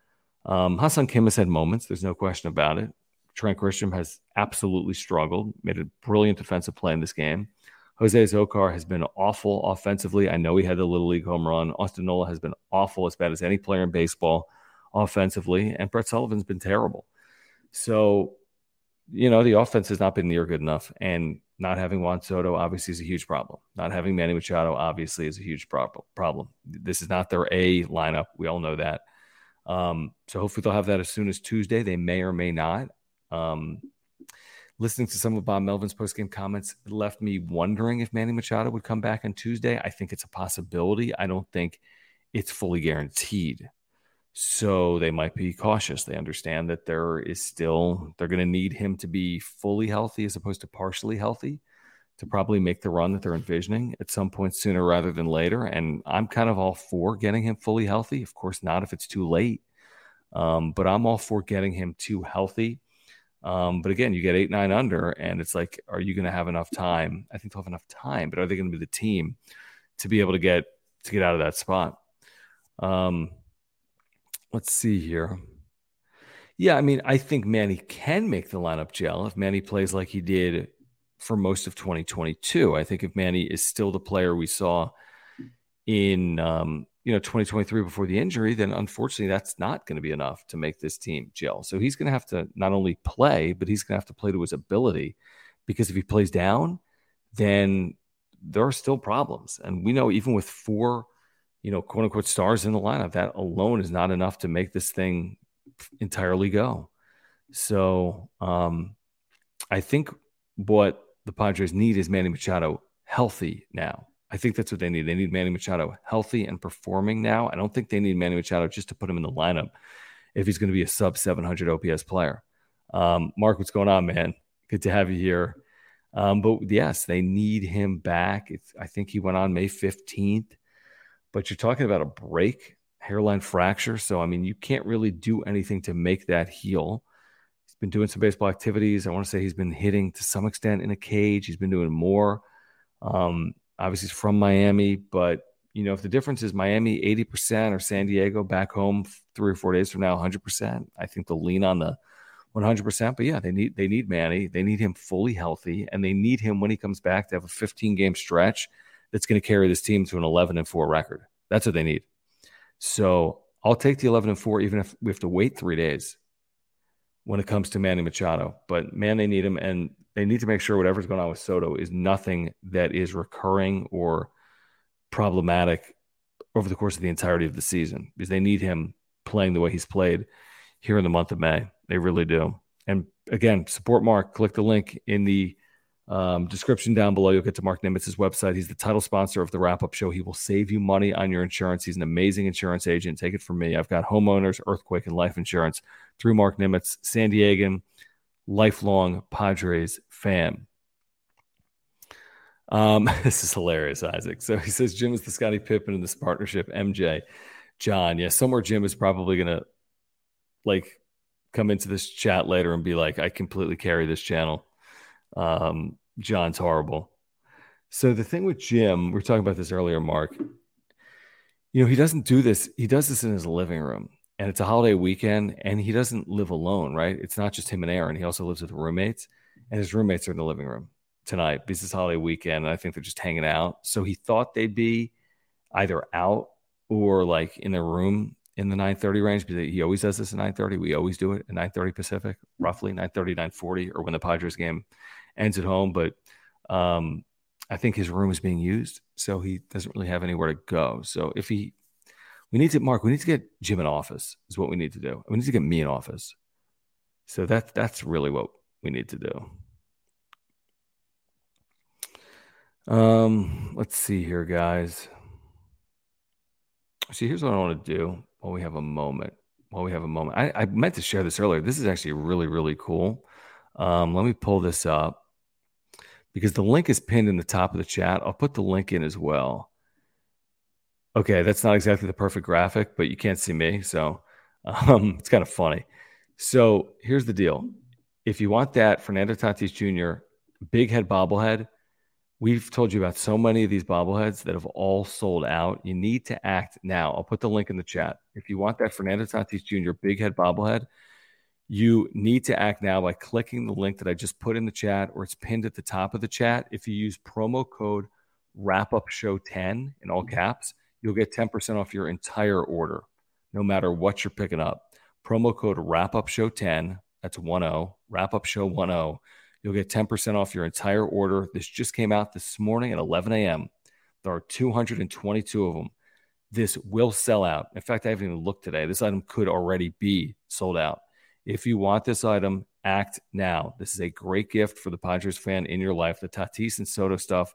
Um, Ha-Seong Kim has had moments. There's no question about it. Trent Grisham has absolutely struggled, made a brilliant defensive play in this game. Jose Azocar has been awful offensively. I know he had the Little League home run. Austin Nola has been awful, as bad as any player in baseball offensively. And Brett Sullivan's been terrible. So, you know, the offense has not been near good enough. And not having Juan Soto obviously is a huge problem. Not having Manny Machado obviously is a huge problem. This is not their A lineup. We all know that. Um, so hopefully they'll have that as soon as Tuesday. They may or may not. Um, listening to some of Bob Melvin's postgame comments left me wondering if Manny Machado would come back on Tuesday. I think it's a possibility. I don't think it's fully guaranteed. So they might be cautious. They understand that there is still, they're going to need him to be fully healthy as opposed to partially healthy to probably make the run that they're envisioning at some point sooner rather than later. And I'm kind of all for getting him fully healthy. Of course, not if it's too late, um, but I'm all for getting him too healthy. Um, but again, you get eight, nine under, and it's like, are you going to have enough time? I think they'll have enough time, but are they going to be the team to be able to get to get out of that spot? Um, Let's see here. Yeah, I mean, I think Manny can make the lineup gel if Manny plays like he did for most of 2022. I think if Manny is still the player we saw in um, you know 2023 before the injury, then unfortunately that's not going to be enough to make this team gel. So he's going to have to not only play, but he's going to have to play to his ability because if he plays down, then there are still problems. And we know even with four you know, quote unquote stars in the lineup. That alone is not enough to make this thing entirely go. So um, I think what the Padres need is Manny Machado healthy now. I think that's what they need. They need Manny Machado healthy and performing now. I don't think they need Manny Machado just to put him in the lineup if he's going to be a sub 700 OPS player. Um, Mark, what's going on, man? Good to have you here. Um, but yes, they need him back. It's, I think he went on May 15th but you're talking about a break, hairline fracture. So, I mean, you can't really do anything to make that heal. He's been doing some baseball activities. I want to say he's been hitting to some extent in a cage. He's been doing more. Um, Obviously, he's from Miami, but you know, if the difference is Miami 80% or San Diego back home three or four days from now, 100%, I think they'll lean on the 100%. But yeah, they need they need Manny. They need him fully healthy, and they need him when he comes back to have a 15 game stretch that's going to carry this team to an 11 and 4 record. That's what they need. So I'll take the 11 and 4, even if we have to wait three days when it comes to Manny Machado. But man, they need him, and they need to make sure whatever's going on with Soto is nothing that is recurring or problematic over the course of the entirety of the season because they need him playing the way he's played here in the month of May. They really do. And again, support Marc. Click the link in the um, description down below. You'll get to Marc Nimetz's website. He's the title sponsor of the wrap up show. He will save you money on your insurance. He's an amazing insurance agent. Take it from me. I've got homeowners, earthquake, and life insurance through Marc Nimetz, San Diegan, lifelong Padres fan. Um, [LAUGHS] this is hilarious, Isaac. So he says Jim is the Scottie Pippen in this partnership. MJ, John, yeah, somewhere Jim is probably gonna like come into this chat later and be like, I completely carry this channel. Um, John's horrible. So the thing with Jim, we are talking about this earlier, Mark. You know, he doesn't do this. He does this in his living room, and it's a holiday weekend, and he doesn't live alone, right? It's not just him and Aaron. He also lives with roommates, and his roommates are in the living room tonight because it's holiday weekend and I think they're just hanging out. So he thought they'd be either out or like in their room in the 930 range because he always does this at 930. We always do it at 930 Pacific, roughly 930, 940, or when the Padres game ends at home. But um, I think his room is being used, so he doesn't really have anywhere to go. So if he, we need to, Mark, we need to get Jim in office is what we need to do. We need to get me in office. So that that's really what we need to do. Um, let's see here, guys. See, here's what I want to do while we have a moment. While we have a moment, I, I meant to share this earlier. This is actually really, really cool. Um, let me pull this up because the link is pinned in the top of the chat. I'll put the link in as well. Okay, that's not exactly the perfect graphic, but you can't see me, so um, [LAUGHS] it's kind of funny. So here's the deal: if you want that Fernando Tatis Jr. big head bobblehead, We've told you about so many of these bobbleheads that have all sold out. You need to act now. I'll put the link in the chat. If you want that Fernando Tatis Jr. big head bobblehead, you need to act now by clicking the link that I just put in the chat or it's pinned at the top of the chat. If you use promo code wrap up show 10 in all mm-hmm. caps, you'll get 10% off your entire order, no matter what you're picking up. Promo code wrap up show 10, that's 10, wrap up show 10 You'll get 10% off your entire order. This just came out this morning at 11 a.m. There are 222 of them. This will sell out. In fact, I haven't even looked today. This item could already be sold out. If you want this item, act now. This is a great gift for the Padres fan in your life. The Tatis and Soto stuff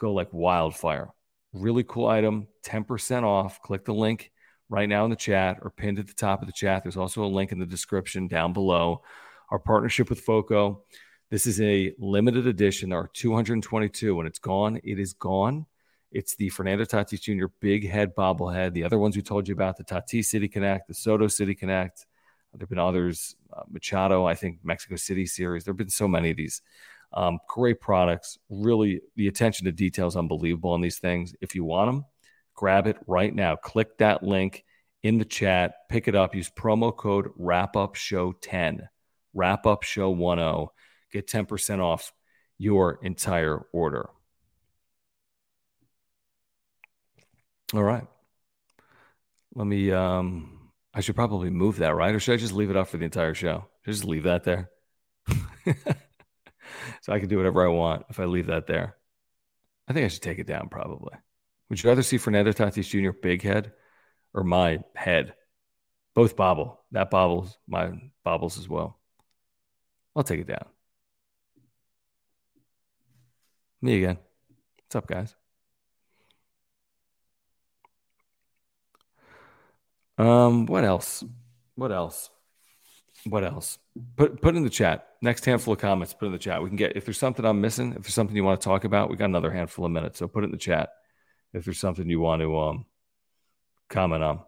go like wildfire. Really cool item, 10% off. Click the link right now in the chat or pinned at the top of the chat. There's also a link in the description down below. Our partnership with FOCO this is a limited edition. There are 222. When it's gone, it is gone. It's the Fernando Tatis Jr. big head bobblehead. The other ones we told you about, the Tatis City Connect, the Soto City Connect. There have been others, uh, Machado, I think Mexico City series. There have been so many of these. Um, great products. Really, the attention to detail is unbelievable on these things. If you want them, grab it right now. Click that link in the chat, pick it up, use promo code wrap up show 10, wrap up show 10 get 10% off your entire order. All right. Let me um I should probably move that, right? Or should I just leave it up for the entire show? Just leave that there. [LAUGHS] so I can do whatever I want if I leave that there. I think I should take it down probably. Would you rather see Fernando Tatis Jr. big head or my head? Both bobble. That bobbles, my bobbles as well. I'll take it down. Me again. What's up, guys? Um, what else? What else? What else? Put put in the chat. Next handful of comments, put in the chat. We can get if there's something I'm missing, if there's something you want to talk about, we got another handful of minutes. So put it in the chat if there's something you want to um comment on.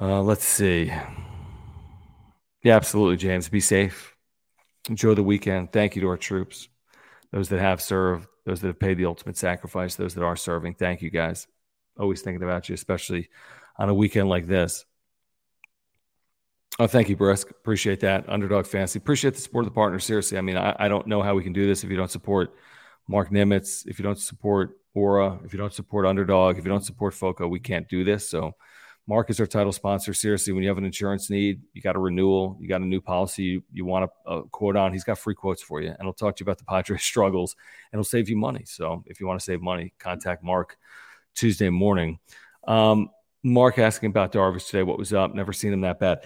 Uh, let's see. Yeah, absolutely, James. Be safe. Enjoy the weekend. Thank you to our troops, those that have served, those that have paid the ultimate sacrifice, those that are serving. Thank you guys. Always thinking about you, especially on a weekend like this. Oh, thank you, Brisk. Appreciate that. Underdog Fantasy. Appreciate the support of the partner. Seriously, I mean, I, I don't know how we can do this if you don't support Marc Nimetz, if you don't support Ora, if you don't support Underdog, if you don't support Foco, we can't do this. So, Marc is our title sponsor. Seriously, when you have an insurance need, you got a renewal, you got a new policy, you, you want a, a, quote on, he's got free quotes for you, and he'll talk to you about the Padres [LAUGHS] struggles, and he'll save you money. So, if you want to save money, contact Marc Tuesday morning. Um, Mark asking about Darvish today. What was up? Never seen him that bad.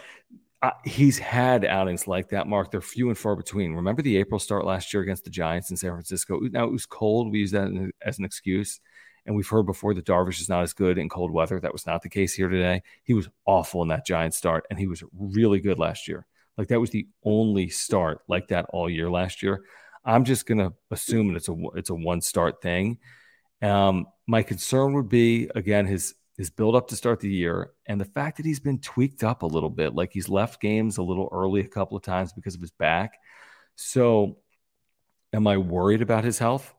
Uh, he's had outings like that, Mark. They're few and far between. Remember the April start last year against the Giants in San Francisco? Now it was cold. We use that as an excuse. And we've heard before that Darvish is not as good in cold weather. That was not the case here today. He was awful in that Giant start, and he was really good last year. Like that was the only start like that all year last year. I'm just gonna assume that it's a it's a one start thing. Um, my concern would be again his his build up to start the year and the fact that he's been tweaked up a little bit like he's left games a little early a couple of times because of his back so am i worried about his health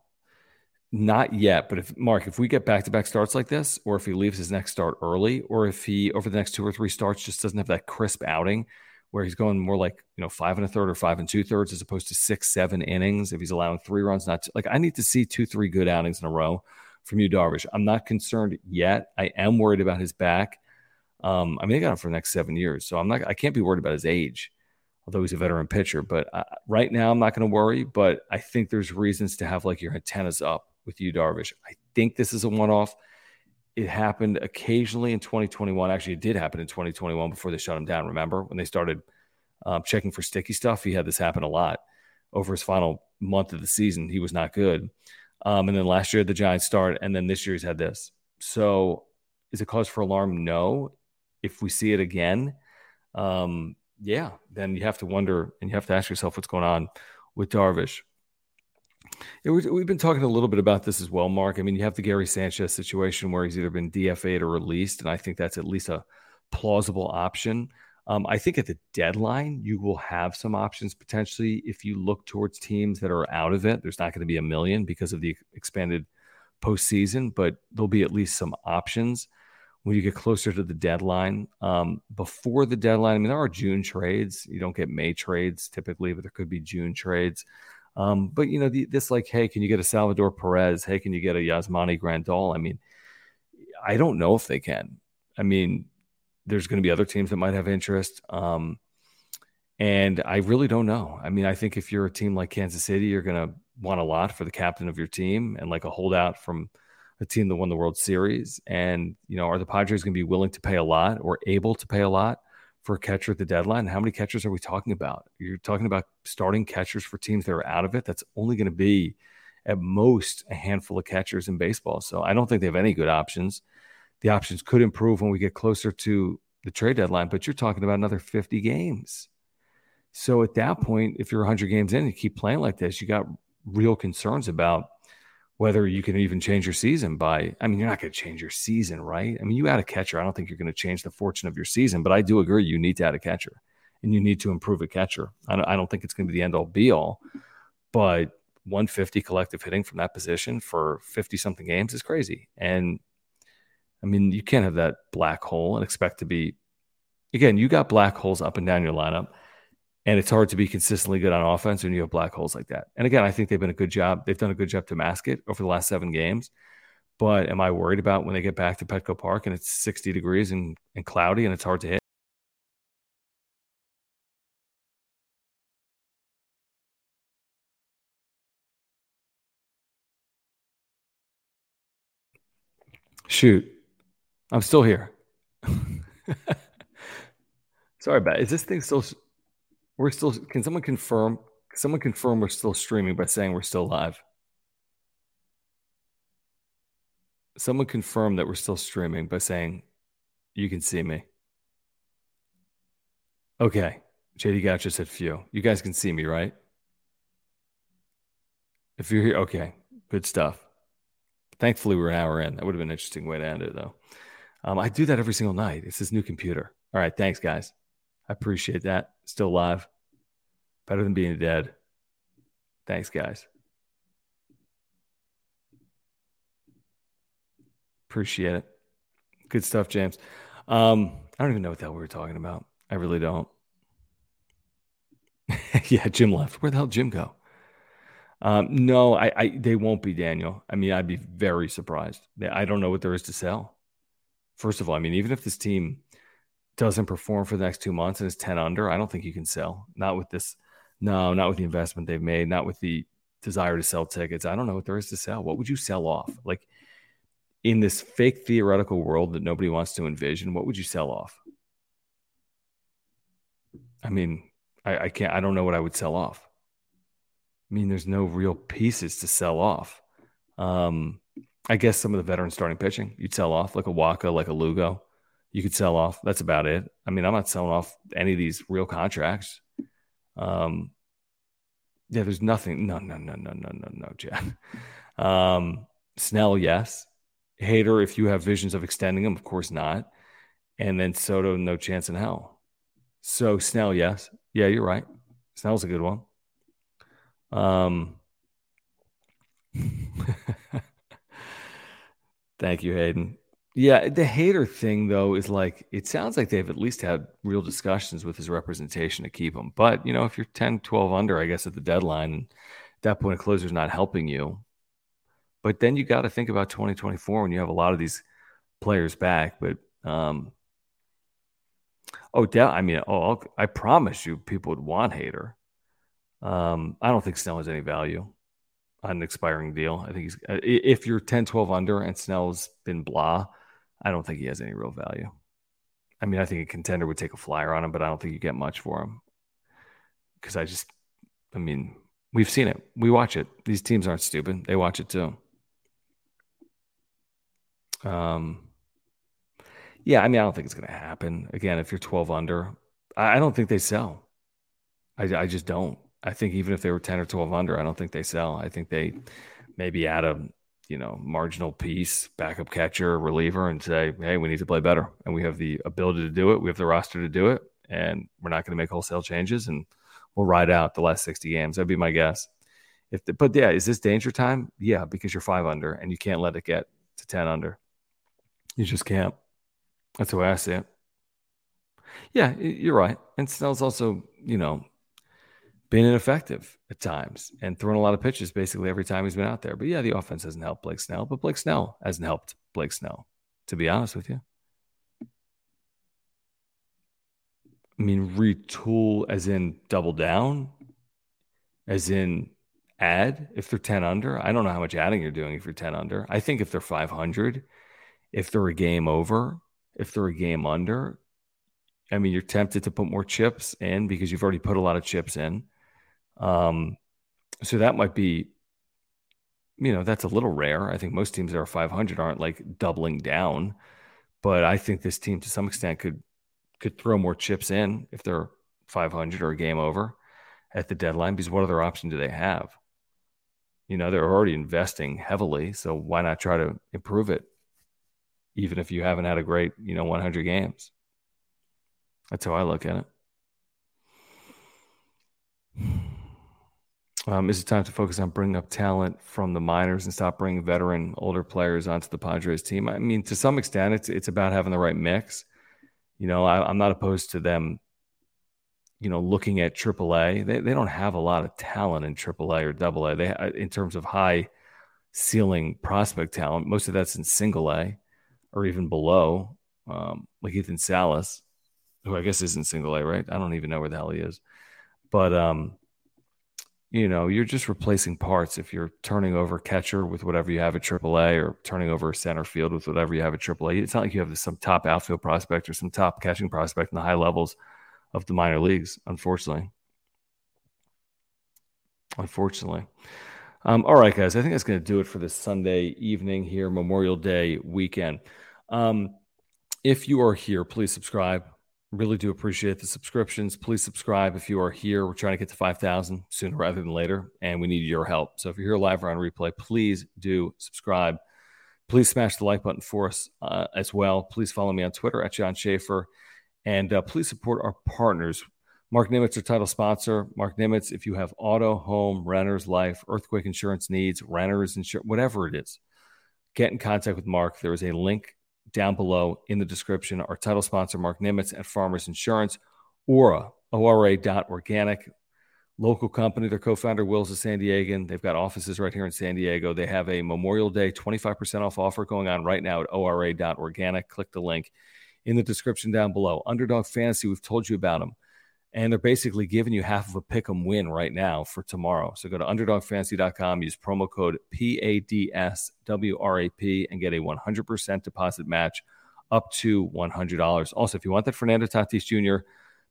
not yet but if mark if we get back to back starts like this or if he leaves his next start early or if he over the next two or three starts just doesn't have that crisp outing where he's going more like you know five and a third or five and two thirds as opposed to six seven innings if he's allowing three runs not to, like i need to see two three good outings in a row from Yu Darvish. I'm not concerned yet. I am worried about his back. Um, I mean, they got him for the next seven years, so I'm not. I can't be worried about his age, although he's a veteran pitcher. But uh, right now, I'm not going to worry. But I think there's reasons to have like your antennas up with Yu Darvish. I think this is a one-off. It happened occasionally in 2021. Actually, it did happen in 2021 before they shut him down. Remember when they started um, checking for sticky stuff? He had this happen a lot over his final month of the season. He was not good. Um, and then last year the Giants start, and then this year he's had this. So is it cause for alarm? No. If we see it again, um, yeah, then you have to wonder and you have to ask yourself what's going on with Darvish. It was, we've been talking a little bit about this as well, Mark. I mean, you have the Gary Sanchez situation where he's either been DFA'd or released, and I think that's at least a plausible option. Um, I think at the deadline, you will have some options potentially if you look towards teams that are out of it. There's not going to be a million because of the expanded postseason, but there'll be at least some options when you get closer to the deadline. Um, before the deadline, I mean, there are June trades. You don't get May trades typically, but there could be June trades. Um, but you know, the, this like, hey, can you get a Salvador Perez? Hey, can you get a Yasmani Grandal? I mean, I don't know if they can. I mean, there's going to be other teams that might have interest. Um, and I really don't know. I mean, I think if you're a team like Kansas City, you're going to want a lot for the captain of your team and like a holdout from a team that won the World Series. And, you know, are the Padres going to be willing to pay a lot or able to pay a lot for a catcher at the deadline? How many catchers are we talking about? You're talking about starting catchers for teams that are out of it. That's only going to be at most a handful of catchers in baseball. So I don't think they have any good options the options could improve when we get closer to the trade deadline, but you're talking about another 50 games. So at that point, if you're 100 games in and you keep playing like this, you got real concerns about whether you can even change your season by. I mean, you're not going to change your season, right? I mean, you add a catcher. I don't think you're going to change the fortune of your season, but I do agree you need to add a catcher and you need to improve a catcher. I don't, I don't think it's going to be the end all be all, but 150 collective hitting from that position for 50 something games is crazy. And I mean, you can't have that black hole and expect to be. Again, you got black holes up and down your lineup, and it's hard to be consistently good on offense when you have black holes like that. And again, I think they've been a good job. They've done a good job to mask it over the last seven games. But am I worried about when they get back to Petco Park and it's 60 degrees and, and cloudy and it's hard to hit? Shoot. I'm still here. [LAUGHS] Sorry about it. Is this thing still? We're still. Can someone confirm? Can someone confirm we're still streaming by saying we're still live? Someone confirm that we're still streaming by saying you can see me. Okay. JD Gotcha said few. You guys can see me, right? If you're here, okay. Good stuff. Thankfully, we're an hour in. That would have been an interesting way to end it, though. Um, I do that every single night. It's this new computer. All right. Thanks, guys. I appreciate that. Still live. Better than being dead. Thanks, guys. Appreciate it. Good stuff, James. Um, I don't even know what the hell we were talking about. I really don't. [LAUGHS] yeah, Jim left. Where the hell did Jim go? Um, no, I, I, they won't be Daniel. I mean, I'd be very surprised. I don't know what there is to sell. First of all, I mean, even if this team doesn't perform for the next two months and is 10 under, I don't think you can sell. Not with this. No, not with the investment they've made, not with the desire to sell tickets. I don't know what there is to sell. What would you sell off? Like in this fake theoretical world that nobody wants to envision, what would you sell off? I mean, I, I can't, I don't know what I would sell off. I mean, there's no real pieces to sell off. Um, I guess some of the veteran starting pitching you'd sell off, like a Wacha, like a Lugo. You could sell off. That's about it. I mean, I'm not selling off any of these real contracts. Um, yeah, there's nothing. No, no, no, no, no, no, no, Jeff. [LAUGHS] Um, Snell, yes. Hader, if you have visions of extending him, of course not. And then Soto, no chance in hell. So Snell, yes. Yeah, you're right. Snell's a good one. Um, [LAUGHS] thank you, Hayden. Yeah, the Hader thing though is like it sounds like they've at least had real discussions with his representation to keep him. But you know, if you're 10, 12 under, I guess at the deadline, and that point a closer's not helping you. But then you got to think about 2024 when you have a lot of these players back. But um, oh, yeah, I mean, oh, I'll, i promise you, people would want Hader. Um, I don't think Snell has any value on an expiring deal. I think he's uh, if you're 10, 12 under and Snell's been blah, I don't think he has any real value. I mean, I think a contender would take a flyer on him, but I don't think you get much for him because I just, I mean, we've seen it. We watch it. These teams aren't stupid. They watch it too. Um, yeah, I mean, I don't think it's going to happen. Again, if you're 12 under, I, don't think they sell. I, I just don't. I think even if they were 10 or 12 under, I don't think they sell. I think they maybe add a, you know, marginal piece, backup catcher, reliever, and say, hey, we need to play better. And we have the ability to do it. We have the roster to do it. And we're not going to make wholesale changes. And we'll ride out the last 60 games. That'd be my guess. If the, but yeah, is this danger time? Yeah, because you're five under and you can't let it get to 10 under. You just can't. That's the way I see it. Yeah, you're right. And Snell's also, you know, been ineffective at times and thrown a lot of pitches basically every time he's been out there. But yeah, the offense hasn't helped Blake Snell, but Blake Snell hasn't helped Blake Snell, to be honest with you. I mean, retool as in double down, as in add if they're 10 under. I don't know how much adding you're doing if you're 10 under. I think if they're 500, if they're a game over, if they're a game under, I mean, you're tempted to put more chips in because you've already put a lot of chips in. Um, so that might be, you know, that's a little rare. I think most teams that are 500 aren't like doubling down, but I think this team to some extent could could throw more chips in if they're 500 or a game over at the deadline because what other option do they have? You know, they're already investing heavily, so why not try to improve it even if you haven't had a great, you know, 100 games. That's how I look at it. Um, is it time to focus on bringing up talent from the minors and stop bringing veteran, older players onto the Padres team? I mean, to some extent, it's it's about having the right mix. You know, I, am not opposed to them. You know, looking at AAA, they they don't have a lot of talent in AAA or AA. They in terms of high ceiling prospect talent, most of that's in Single A or even below, um, like Ethan Salas, who I guess isn't single A, right? I don't even know where the hell he is. But um, you know, you're just replacing parts if you're turning over catcher with whatever you have at AAA or turning over center field with whatever you have at AAA. It's not like you have some top outfield prospect or some top catching prospect in the high levels of the minor leagues, unfortunately. Unfortunately. Um, all right, guys, I think that's going to do it for this Sunday evening here, Memorial Day weekend. Um, if you are here, please subscribe. Really do appreciate the subscriptions. Please subscribe if you are here. We're trying to get to 5,000 sooner rather than later, and we need your help. So if you're here live or on replay, please do subscribe. Please smash the like button for us uh, as well. Please follow me on Twitter at John Schaefer. And uh, please support our partners. Marc Nimetz, our title sponsor. Marc Nimetz, if you have auto, home, renters, life, earthquake insurance needs, renters insurance, whatever it is, get in contact with Marc. There is a link down below in the description. Our title sponsor, Marc Nimetz at Farmers Insurance, Ora, ORA.organic, local company. Their co founder, Will's a San Diegan. They've got offices right here in San Diego. They have a Memorial Day 25% off offer going on right now at ORA.organic. Click the link in the description down below. Underdog Fantasy, we've told you about them. And they're basically giving you half of a pick 'em win right now for tomorrow. So go to underdogfantasy.com, use promo code PADSWRAP, and get a 100% deposit match up to $100. Also, if you want that Fernando Tatis Jr.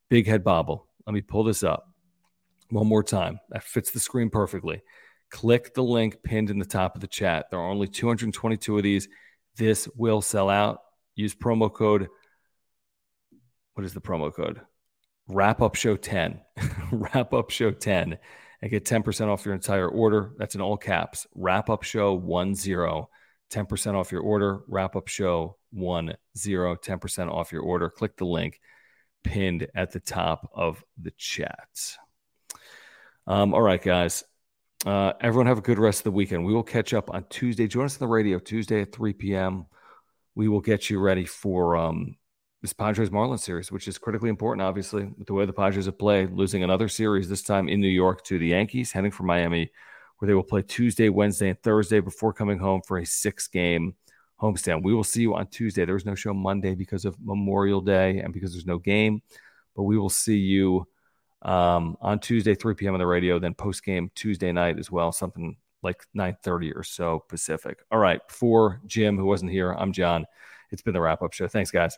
big head bobble, let me pull this up one more time. That fits the screen perfectly. Click the link pinned in the top of the chat. There are only 222 of these. This will sell out. Use promo code. What is the promo code? Wrap Up Show 10. [LAUGHS] Wrap Up Show 10 and get 10% off your entire order. That's in all caps. Wrap Up Show 10. 10% off your order. Wrap Up Show 10. 10% off your order. Click the link pinned at the top of the chat. Um, all right, guys. Uh, everyone have a good rest of the weekend. We will catch up on Tuesday. Join us on the radio Tuesday at 3 p.m. We will get you ready for um, this Padres Marlins series, which is critically important, obviously, with the way the Padres have played, losing another series this time in New York to the Yankees, heading for Miami, where they will play Tuesday, Wednesday, and Thursday before coming home for a six game homestand. We will see you on Tuesday. There's no show Monday because of Memorial Day and because there's no game, but we will see you um, on Tuesday, 3 p.m. on the radio, then post game Tuesday night as well, something like 9:30 or so Pacific. All right, for Jim, who wasn't here, I'm John. It's been the wrap up show. Thanks, guys.